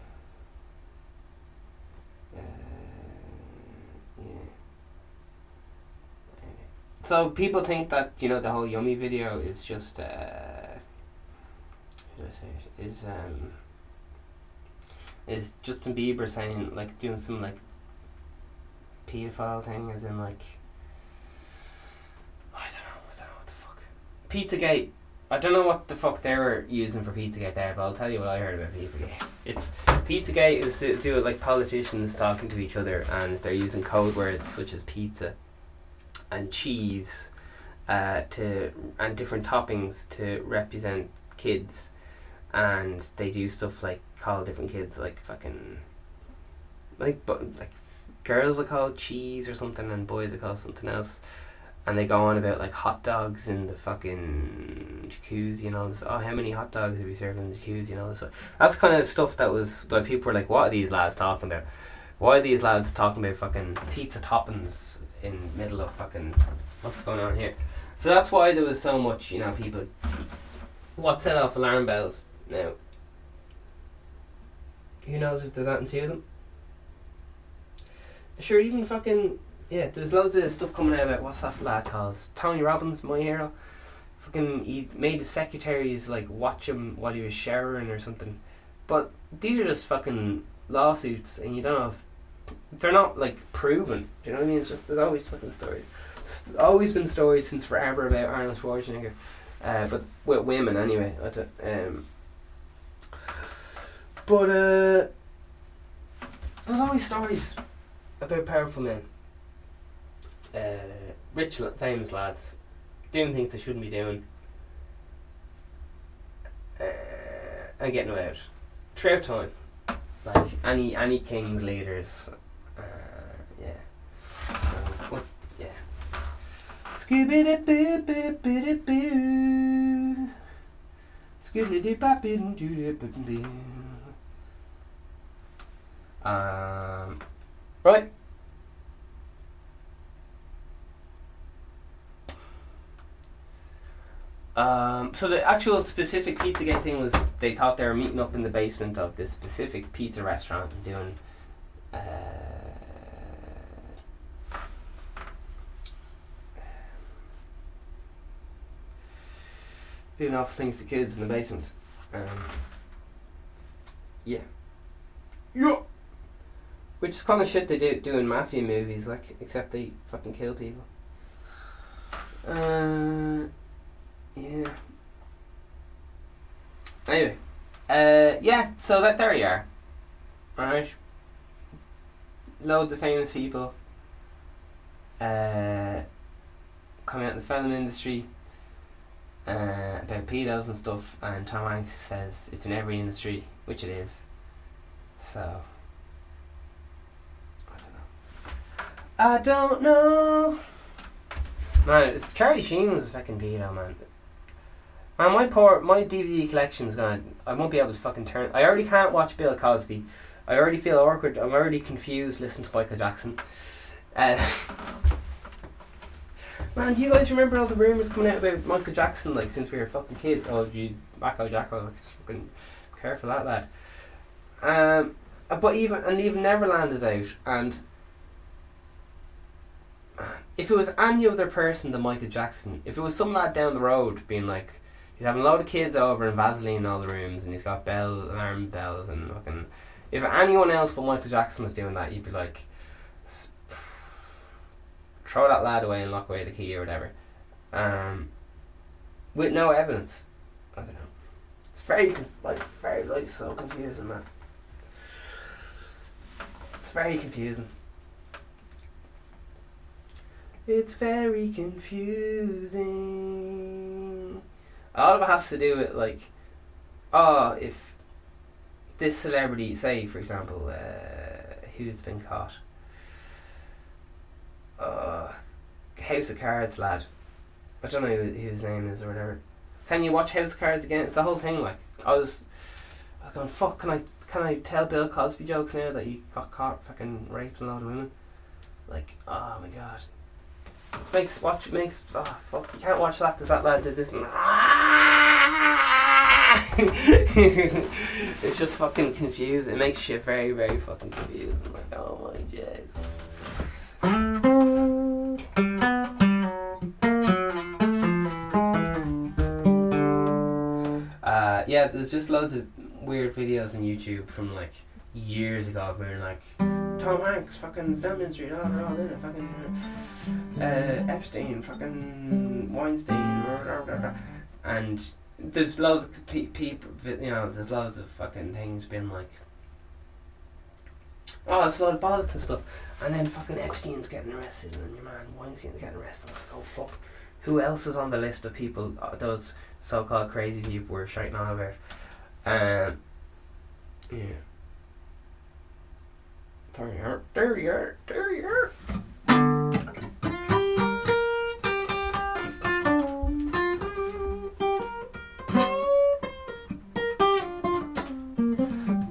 So people think that you know the whole yummy video is just. Uh, how do I say it? Is um is Justin Bieber saying like doing some like pedophile thing, as in like I don't know, I don't know what the fuck. Pizzagate. I don't know what the fuck they were using for Pizzagate there, but I'll tell you what I heard about Pizzagate. It's Pizzagate is to do with like politicians talking to each other, and they're using code words such as pizza and cheese uh, to and different toppings to represent kids, and they do stuff like call different kids like fucking like but like girls are called cheese or something and boys are called something else. And they go on about like hot dogs in the fucking jacuzzi and all this. Oh how many hot dogs have you served in the jacuzzi and all this that's kind of stuff that was where people were like what are these lads talking about? Why are these lads talking about fucking pizza toppings in middle of fucking what's going on here so that's why there was so much you know people what set off alarm bells now who knows if there's anything to them? Sure, even fucking yeah, there's loads of stuff coming out about what's that lad called? Tony Robbins, my hero. Fucking, he made his secretaries like watch him while he was showering or something. But these are just fucking lawsuits, and you don't know if they're not like proven. Do you know what I mean? It's just there's always fucking stories. It's always been stories since forever about Arnold Schwarzenegger, uh, but with women anyway. Um, but uh, there's always stories about powerful men, uh, rich, famous lads, doing things they shouldn't be doing, uh, and getting away with throughout time. Like any any kings, leaders, uh, yeah. So what? Yeah. Scooby doo boo boo boo boo. Scooby doo boo doo boo boo. Um, right. Um, so the actual specific pizza Pizzagate thing was they thought they were meeting up in the basement of this specific pizza restaurant and doing uh, doing awful things to kids in the basement. Um, yeah. Yeah. Which is kind of shit they do, do in mafia movies, like, except they fucking kill people. Uh, yeah. Anyway, uh, yeah. So that there you are. Alright. Loads of famous people. Uh, coming out in the film industry. Uh, about pedos and stuff, and Tom Hanks says it's in every industry, which it is. So. I don't know. I don't know. Man, if Charlie Sheen was a fucking pedo, man. Man, my poor my DVD collection's gonna. I won't be able to fucking turn. I already can't watch Bill Cosby. I already feel awkward. I'm already confused listening to Michael Jackson. Uh, man, do you guys remember all the rumors coming out about Michael Jackson? Like since we were fucking kids. Oh, gee, Mako Jacko, like, fucking careful that lad. Um, but even and even Neverland is out, and if it was any other person than Michael Jackson, if it was some lad down the road being like, he's having a load of kids over and Vaseline in all the rooms and he's got bell alarm bells and fucking, if anyone else but Michael Jackson was doing that, you'd be like, throw that lad away and lock away the key or whatever, um, with no evidence. I don't know. It's very like very like so confusing, man. It's very confusing. It's very confusing. A lot of it has to do with like, oh, if this celebrity, say for example, uh, who's been caught, uh, House of Cards lad. I don't know who, his name is or whatever. Can you watch House of Cards again? It's the whole thing. Like I was, I was going, fuck, can I can I tell Bill Cosby jokes now that he got caught fucking raping a lot of women? Like, oh my god. It makes watch it makes oh fuck you can't watch that because that lad did this and it's just fucking confused. It makes shit very very fucking confused. I'm like, oh my Jesus. Uh, yeah, there's just loads of weird videos on YouTube from like years ago where like Tom Hanks, fucking film industry, all in it, fucking uh, Epstein, fucking Weinstein, blah, blah, blah, blah. and there's loads of pe- people, you know, there's loads of fucking things being like, oh, it's a lot of bollocks and stuff, and then fucking Epstein's getting arrested, and then your man Weinstein's getting arrested. I was like, oh fuck, who else is on the list of people? Uh, those so-called crazy people we're shouting on about. Um, yeah. There you are, there you are, there you are.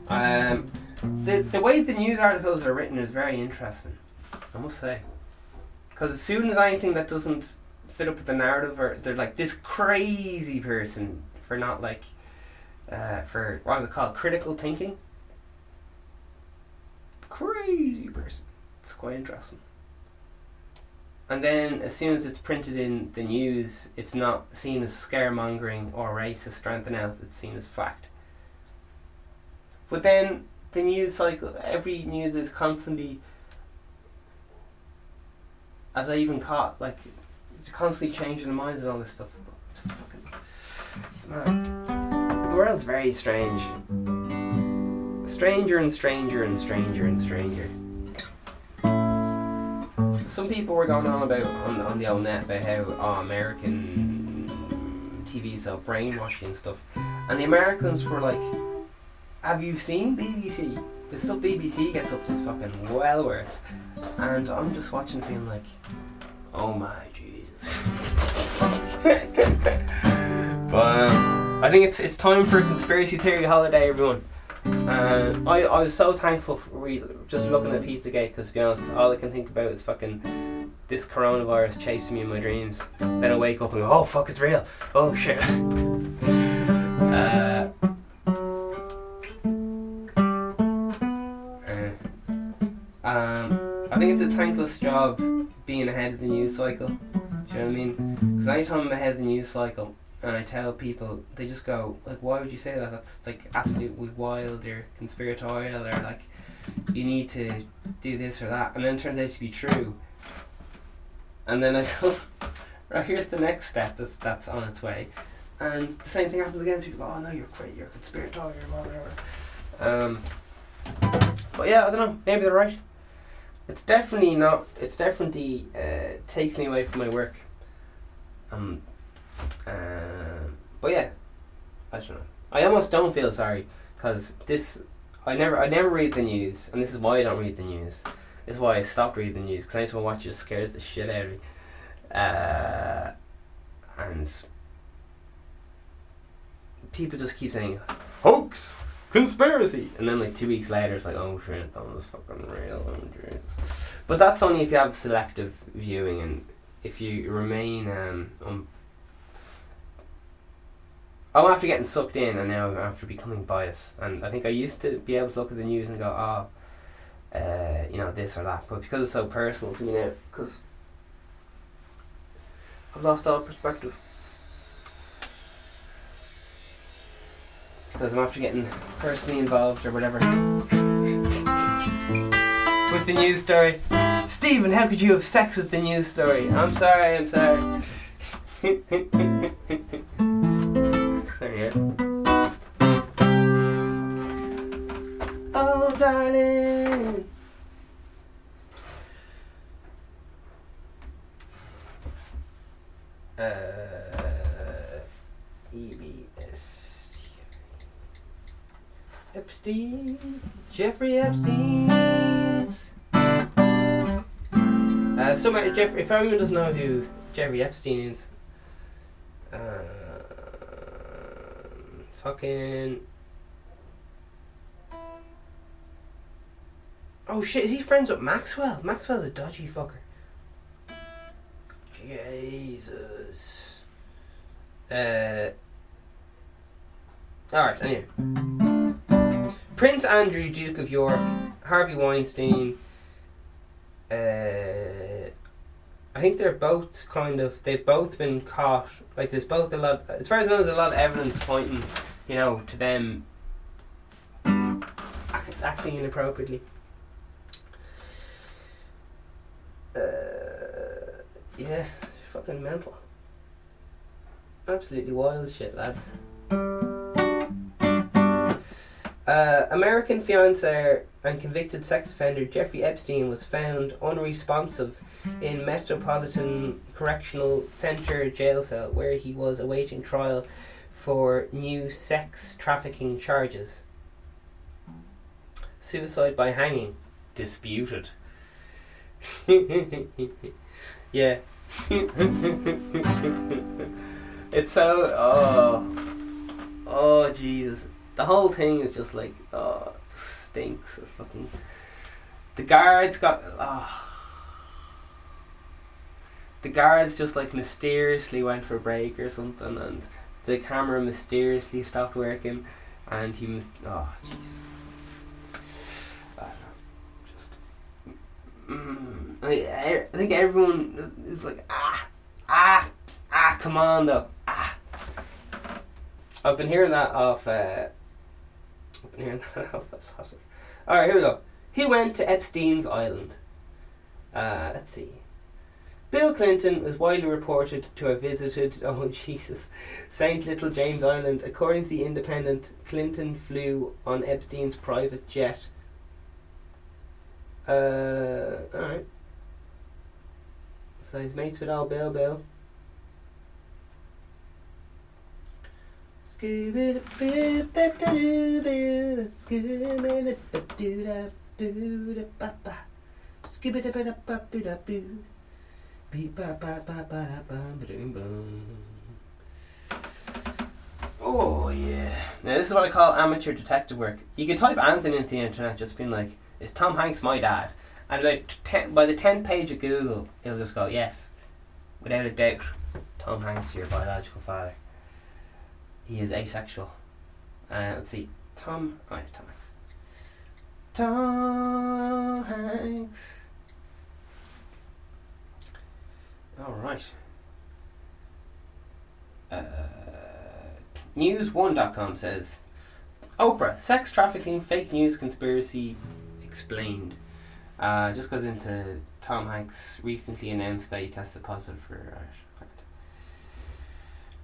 Um, the the way the news articles are written is very interesting, I must say. Because as soon as anything that doesn't fit up with the narrative, or they're like this crazy person for not like, uh, for what was it called, critical thinking. Crazy person. It's quite interesting. And then, as soon as it's printed in the news, it's not seen as scaremongering or racist or anything else. It's seen as fact. But then the news cycle, every news is constantly, as I even caught, like constantly changing the minds and all this stuff. Man, the world's very strange. Stranger and stranger and stranger and stranger. Some people were going on about on, on the old net about how oh, American TV's so brainwashing and stuff, and the Americans were like, "Have you seen BBC? The stuff BBC gets up to is fucking well worse." And I'm just watching, it being like, "Oh my Jesus." but um, I think it's it's time for a conspiracy theory holiday, everyone. Uh, I, I was so thankful for re- just looking at Pizzagate because to be honest, all I can think about is fucking this coronavirus chasing me in my dreams. Then I wake up and go, oh fuck, it's real. Oh shit. uh, uh, um, I think it's a thankless job being ahead of the news cycle. Do you know what I mean? Because anytime I'm ahead of the news cycle, and I tell people, they just go like, "Why would you say that? That's like absolutely wild or conspiratorial or like you need to do this or that." And then it turns out to be true. And then I go, "Right, here's the next step that's that's on its way." And the same thing happens again. People go, "Oh no, you're crazy. You're conspiratorial or whatever." Um, but yeah, I don't know. Maybe they're right. It's definitely not. It's definitely uh, takes me away from my work. Um, um, but yeah, I don't know. I almost don't feel sorry because this. I never, I never read the news, and this is why I don't read the news. This is why I stopped reading the news because anytime I watch it, it scares the shit out of me. Uh, and people just keep saying hoax, conspiracy, and then like two weeks later, it's like, oh shit, that was fucking real. Oh. But that's only if you have selective viewing and if you remain um, um I'm after getting sucked in, and now after becoming biased. And I think I used to be able to look at the news and go, "Oh, uh, you know, this or that," but because it's so personal to me now, because I've lost all perspective. Because I'm after getting personally involved or whatever with the news story. Stephen, how could you have sex with the news story? I'm sorry, I'm sorry. There you go. Oh, darling. Epstein, Jeffrey Epstein's. Uh, so much. Jeff, if anyone doesn't know who Jeffrey Epstein is, uh, fucking. Oh shit, is he friends with Maxwell? Maxwell's a dodgy fucker. Jesus. Uh. Alright, anyway. Prince Andrew, Duke of York, Harvey Weinstein. Uh, I think they're both kind of they've both been caught. Like there's both a lot. As far as I know, there's a lot of evidence pointing, you know, to them acting inappropriately. Uh, yeah, fucking mental. Absolutely wild shit, lads. Uh, American fiance and convicted sex offender Jeffrey Epstein was found unresponsive in Metropolitan Correctional Center jail cell where he was awaiting trial for new sex trafficking charges. Suicide by hanging. Disputed. yeah. it's so. Oh. Oh, Jesus. The whole thing is just like. Oh, just stinks of fucking. The guards got. Oh. The guards just like mysteriously went for a break or something, and the camera mysteriously stopped working, and he must. Oh, Jesus. I don't know. Just. Mm, I, I think everyone is like, ah, ah, ah, come on though, ah. I've been hearing that off. Uh, All right, here we go. He went to Epstein's Island. Uh, let's see. Bill Clinton was widely reported to have visited, oh Jesus, St. Little James Island. According to The Independent, Clinton flew on Epstein's private jet. Uh, alright. So he's mates with old Bill Bill. Scooby-Doo. Beep, ba, ba, ba, ba, da, bum, ba-doom, bum. Oh yeah. Now this is what I call amateur detective work. You can type anything into the internet, just being like, "Is Tom Hanks my dad?" And about ten, by the tenth page of Google, it'll just go, "Yes, without a doubt, Tom Hanks your biological father. He is asexual." Uh, let's see, Tom. Oh, yeah, Tom Hanks. Tom Hanks. All right. Uh, News1.com says Oprah, sex trafficking, fake news conspiracy explained. Uh, just goes into Tom Hanks recently announced that he tested positive for.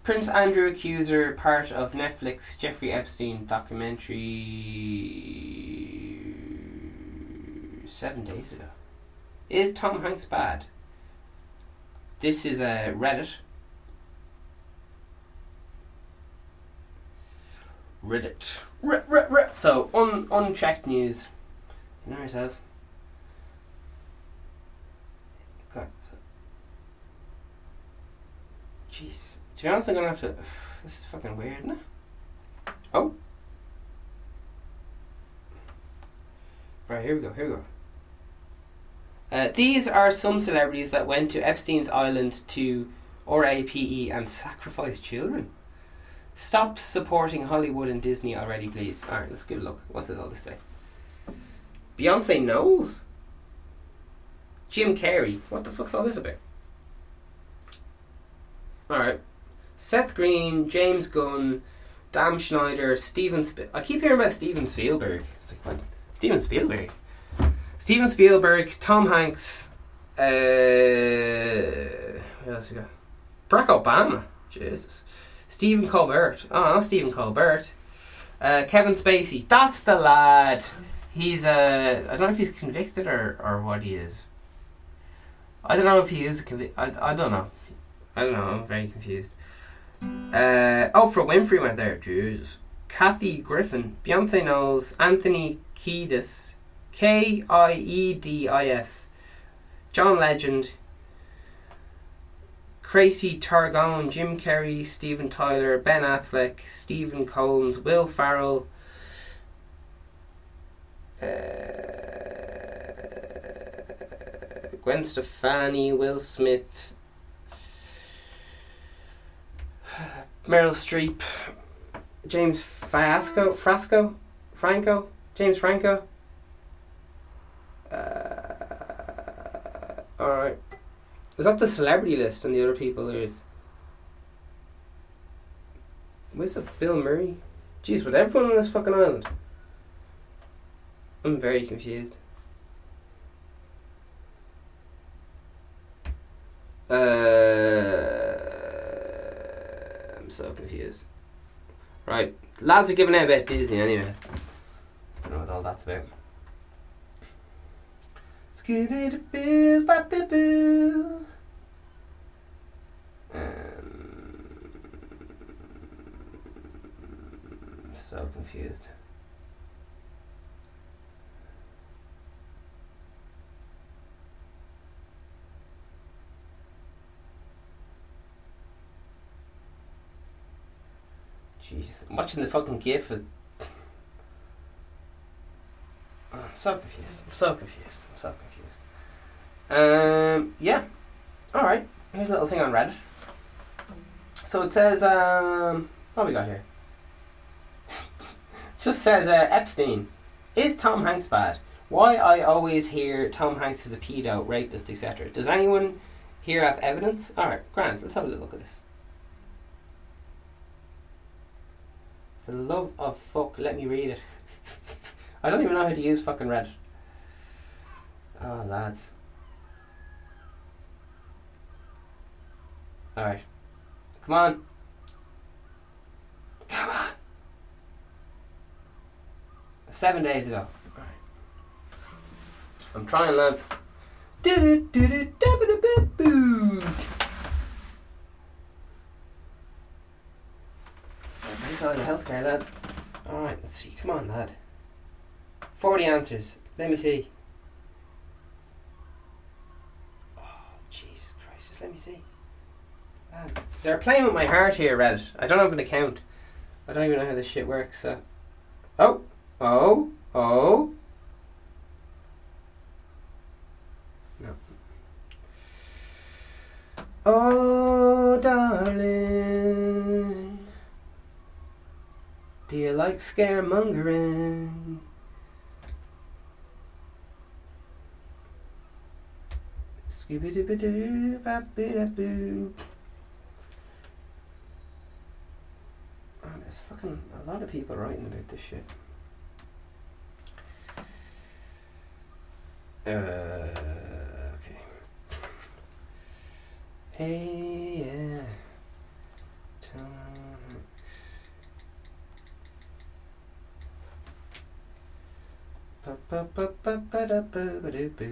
Prince Andrew accuser, part of Netflix Jeffrey Epstein documentary seven days ago. Is Tom Hanks bad? This is a Reddit. Reddit. R- so un- unchecked news. You know yourself. God, so Jeez. To be honest, I'm gonna have to. This is fucking weird, isn't it? Oh. Right, here we go, here we go. Uh, these are some celebrities that went to Epstein's Island to RAPE and sacrifice children. Stop supporting Hollywood and Disney already, please. Alright, let's give a look. What's this all to say? Beyonce knows? Jim Carrey. What the fuck's all this about? Alright. Seth Green, James Gunn, Dan Schneider, Steven Sp- I keep hearing about Steven Spielberg. It's like, what? Steven Spielberg? Steven Spielberg, Tom Hanks, uh, what else we got? Barack Obama, Jesus, Stephen Colbert. Oh, not Stephen Colbert. Uh, Kevin Spacey. That's the lad. He's uh, I don't know if he's convicted or, or what he is. I don't know if he is convicted. I, I don't know. I don't know. I'm very confused. Uh, Oprah Winfrey went there. Jesus. Kathy Griffin, Beyonce Knowles, Anthony Kiedis. K I E D I S. John Legend. Tracy Targone, Jim Carrey, Steven Tyler, Ben Affleck, Stephen Combs, Will Ferrell, uh, Gwen Stefani, Will Smith, Meryl Streep, James Frasco, Frasco, Franco, James Franco. Uh, all right. Is that the celebrity list and the other people there is? Where's it? Bill Murray? Jeez, with everyone on this fucking island? I'm very confused. Uh, so confused. Right, lads are giving out about Disney anyway. I don't know what all that's about. Scooby Doo ba boo boo. Um, so confused. Jeez, I'm watching the fucking GIF. Of... Oh, I'm so confused. I'm so confused. I'm so confused. Um, yeah. Alright, here's a little thing on Reddit. So it says, um, what we got here? Just says, uh, Epstein. Is Tom Hanks bad? Why I always hear Tom Hanks is a pedo, rapist, etc. Does anyone here have evidence? Alright, Grant, let's have a look at this. For the love of fuck, let me read it. I don't even know how to use fucking Reddit. Oh, ah, lads. Alright. Come on. Come on. Seven days ago. Alright. I'm trying, lads. Do-do-do-do-do-do-do-do. Mental healthcare, lads. Alright, let's see. Come on, lad. 40 answers. Let me see. Oh, Jesus Christ. Just let me see. Lads. They're playing with my heart here, Reddit. I don't have an account. I don't even know how this shit works, so. Oh! Oh! Oh! No. Oh, darling. Do you like scaremongering? Scooby Dooby Doo, Bappy Da Boo. Oh, there's fucking a lot of people writing about this shit. Uh, okay. Hey, yeah. Da ba ba doo boo.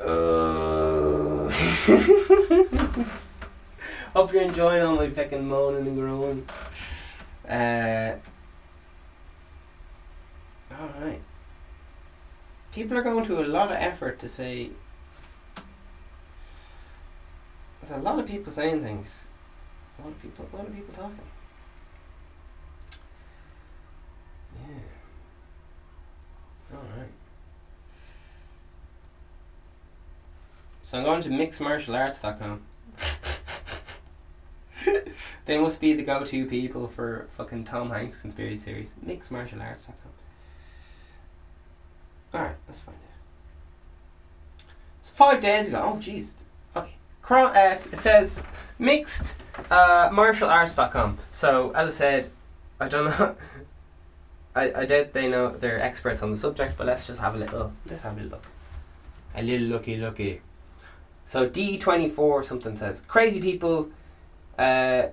Um, uh, Hope you're enjoying all my fucking moaning and groaning. Uh, Alright. People are going to a lot of effort to say. There's a lot of people saying things. A lot of people, a lot of people talking. Yeah. Alright. So I'm going to mixedmartialarts.com. they must be the go-to people for fucking Tom Hanks conspiracy theories. Mixedmartialarts.com. Alright, let's find out. So five days ago. Oh, jeez. Okay. Cro- uh, it says mixed uh, martialarts.com. So, as I said, I don't know. I, I doubt they know they're experts on the subject, but let's just have a little. Let's have a look. A little looky looky. So D24 something says crazy people uh,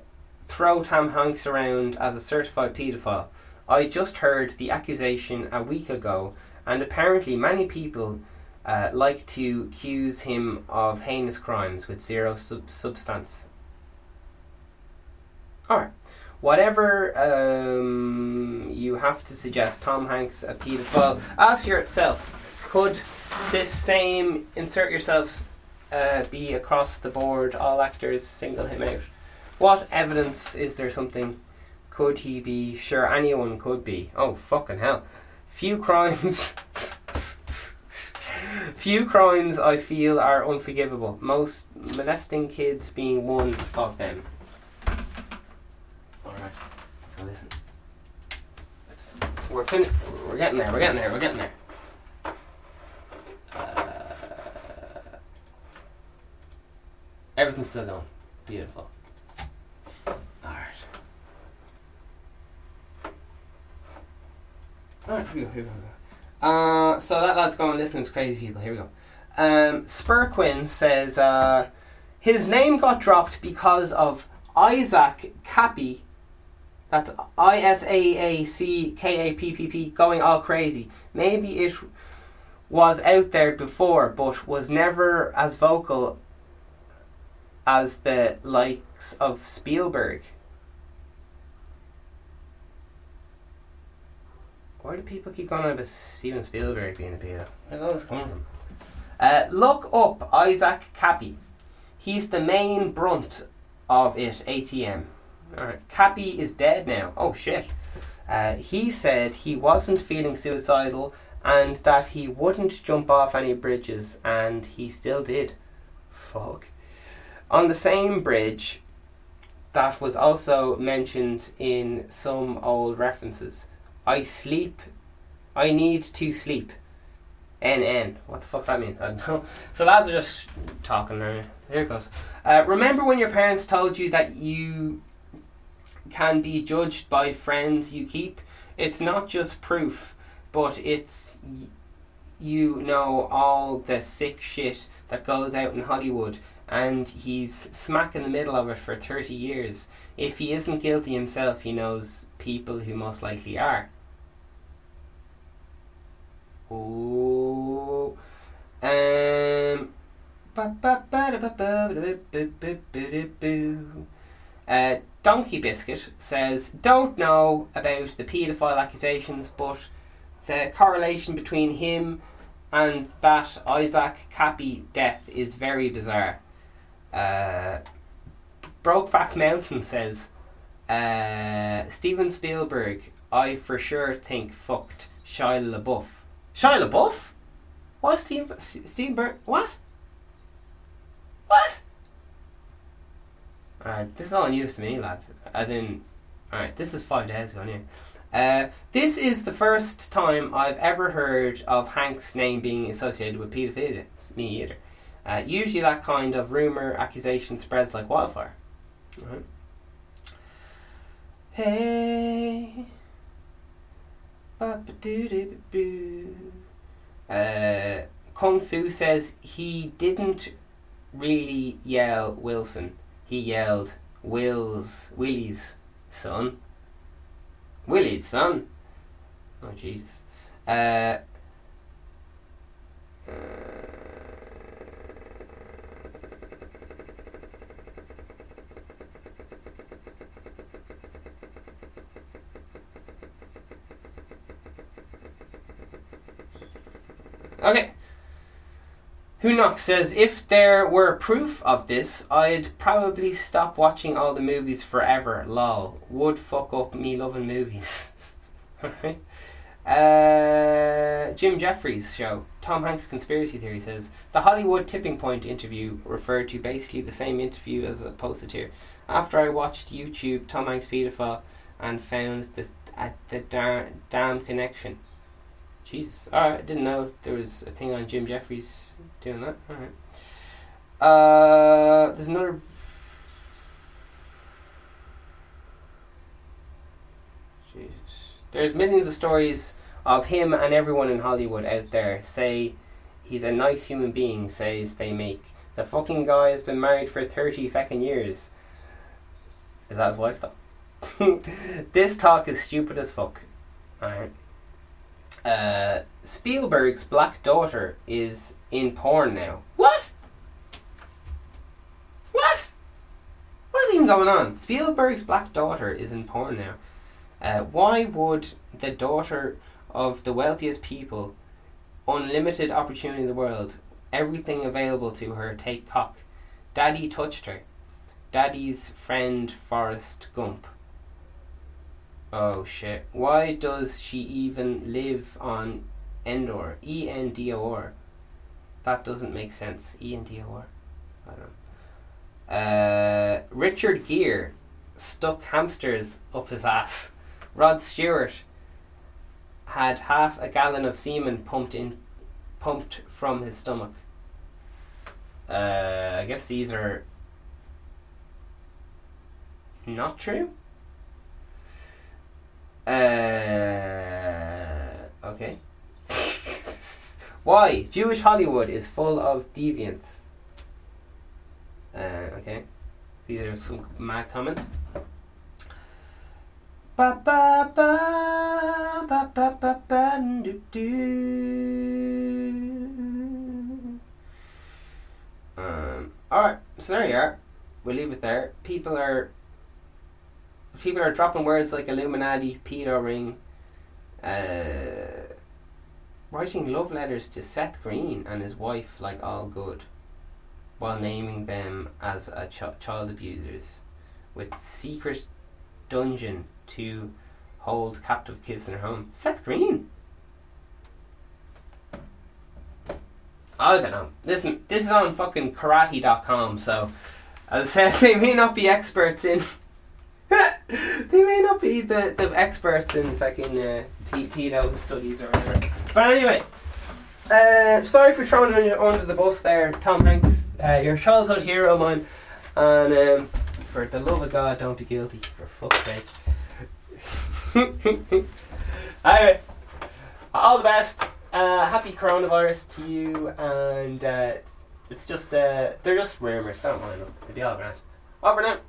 throw Tom Hanks around as a certified paedophile. I just heard the accusation a week ago, and apparently many people uh, like to accuse him of heinous crimes with zero sub- substance. Alright. whatever um, you have to suggest Tom Hanks a paedophile, ask yourself, could this same insert yourselves uh, be across the board, all actors single him out? What evidence is there something? Could he be? Sure, anyone could be. Oh, fucking hell. Few crimes. Few crimes I feel are unforgivable. Most molesting kids being one of them. Alright, so listen. We're fin- We're getting there, we're getting there, we're getting there. Uh, everything's still going. Beautiful. Alright. Here we go, here we go. Uh, so that lad's going, listen, to crazy people. Here we go. Um, Spurquin says uh, his name got dropped because of Isaac Kappy. That's I S A A C K A P P P going all crazy. Maybe it was out there before, but was never as vocal as the likes of Spielberg. Why do people keep going on about Steven Spielberg being a pedo? Where's all this coming from? Uh, look up Isaac Kappy. He's the main brunt of it, ATM. Alright, Kappy is dead now. Oh shit. Uh, he said he wasn't feeling suicidal and that he wouldn't jump off any bridges, and he still did. Fuck. On the same bridge that was also mentioned in some old references. I sleep. I need to sleep. NN. What the fuck's that mean? I don't know. So lads are just talking there. Here it goes. Uh, remember when your parents told you that you can be judged by friends you keep? It's not just proof, but it's you know all the sick shit that goes out in Hollywood, and he's smack in the middle of it for 30 years. If he isn't guilty himself, he knows people who most likely are. Uh, Donkey Biscuit says, don't know about the paedophile accusations, but the correlation between him and that Isaac Kappy death is very bizarre. Uh, Brokeback Mountain says, uh, Steven Spielberg, I for sure think fucked Shia LaBeouf. Shia LaBeouf? What? Steve, Steve Bur- What? What? Alright, this is all news to me, lads. As in, alright, this is five days ago, anyway. Uh, this is the first time I've ever heard of Hank's name being associated with paedophilia. Me either. Uh, usually, that kind of rumor, accusation spreads like wildfire. Alright. Hey. Uh, Kung Fu says he didn't really yell Wilson. He yelled Will's Willie's son. Willie's son. Oh Jesus. Uh, uh, Okay. Knox says, if there were proof of this, I'd probably stop watching all the movies forever. Lol. Would fuck up me loving movies. Alright. Uh, Jim Jeffries show. Tom Hanks conspiracy theory says the Hollywood tipping point interview referred to basically the same interview as posted here. After I watched YouTube Tom Hanks pedophile and found the at the dar- damn connection. Jesus. Alright, I didn't know there was a thing on Jim Jeffries doing that. Alright. Uh, there's another. Jesus. There's millions of stories of him and everyone in Hollywood out there say he's a nice human being, says they make. The fucking guy has been married for 30 fucking years. Is that his wife though? this talk is stupid as fuck. Alright. Uh, Spielberg's black daughter is in porn now. What? What? What he nothing going on. Spielberg's Black Daughter is in porn now. Uh, why would the daughter of the wealthiest people, unlimited opportunity in the world, everything available to her, take cock? Daddy touched her. Daddy's friend Forrest Gump. Oh shit. Why does she even live on Endor? E N D O R. That doesn't make sense. E N D O R. I don't know. Uh, Richard Gere stuck hamsters up his ass. Rod Stewart had half a gallon of semen pumped in, pumped from his stomach. Uh, I guess these are not true. Uh, okay. Why? Jewish Hollywood is full of deviants. Uh, okay. These are some mad comments. Ba ba ba ba ba ba ba do do. Um. All right. So there you are. We'll leave it there. People are. People are dropping words like Illuminati, pedo ring, uh, writing love letters to Seth Green and his wife like all good while naming them as ch- child abusers with secret dungeon to hold captive kids in their home. Seth Green. I don't know. Listen, this is on fucking karate.com, so as I said, they may not be experts in. they may not be the, the experts in fucking uh, pedo studies or whatever. But anyway, uh, sorry for throwing you under the bus there, Tom Hanks. Uh, your childhood hero mine. And um, for the love of God, don't be guilty. For fuck's sake. anyway, all the best. Uh, happy coronavirus to you. And uh, it's just, uh, they're just rumours. Don't mind them. It'll be all right. Over now.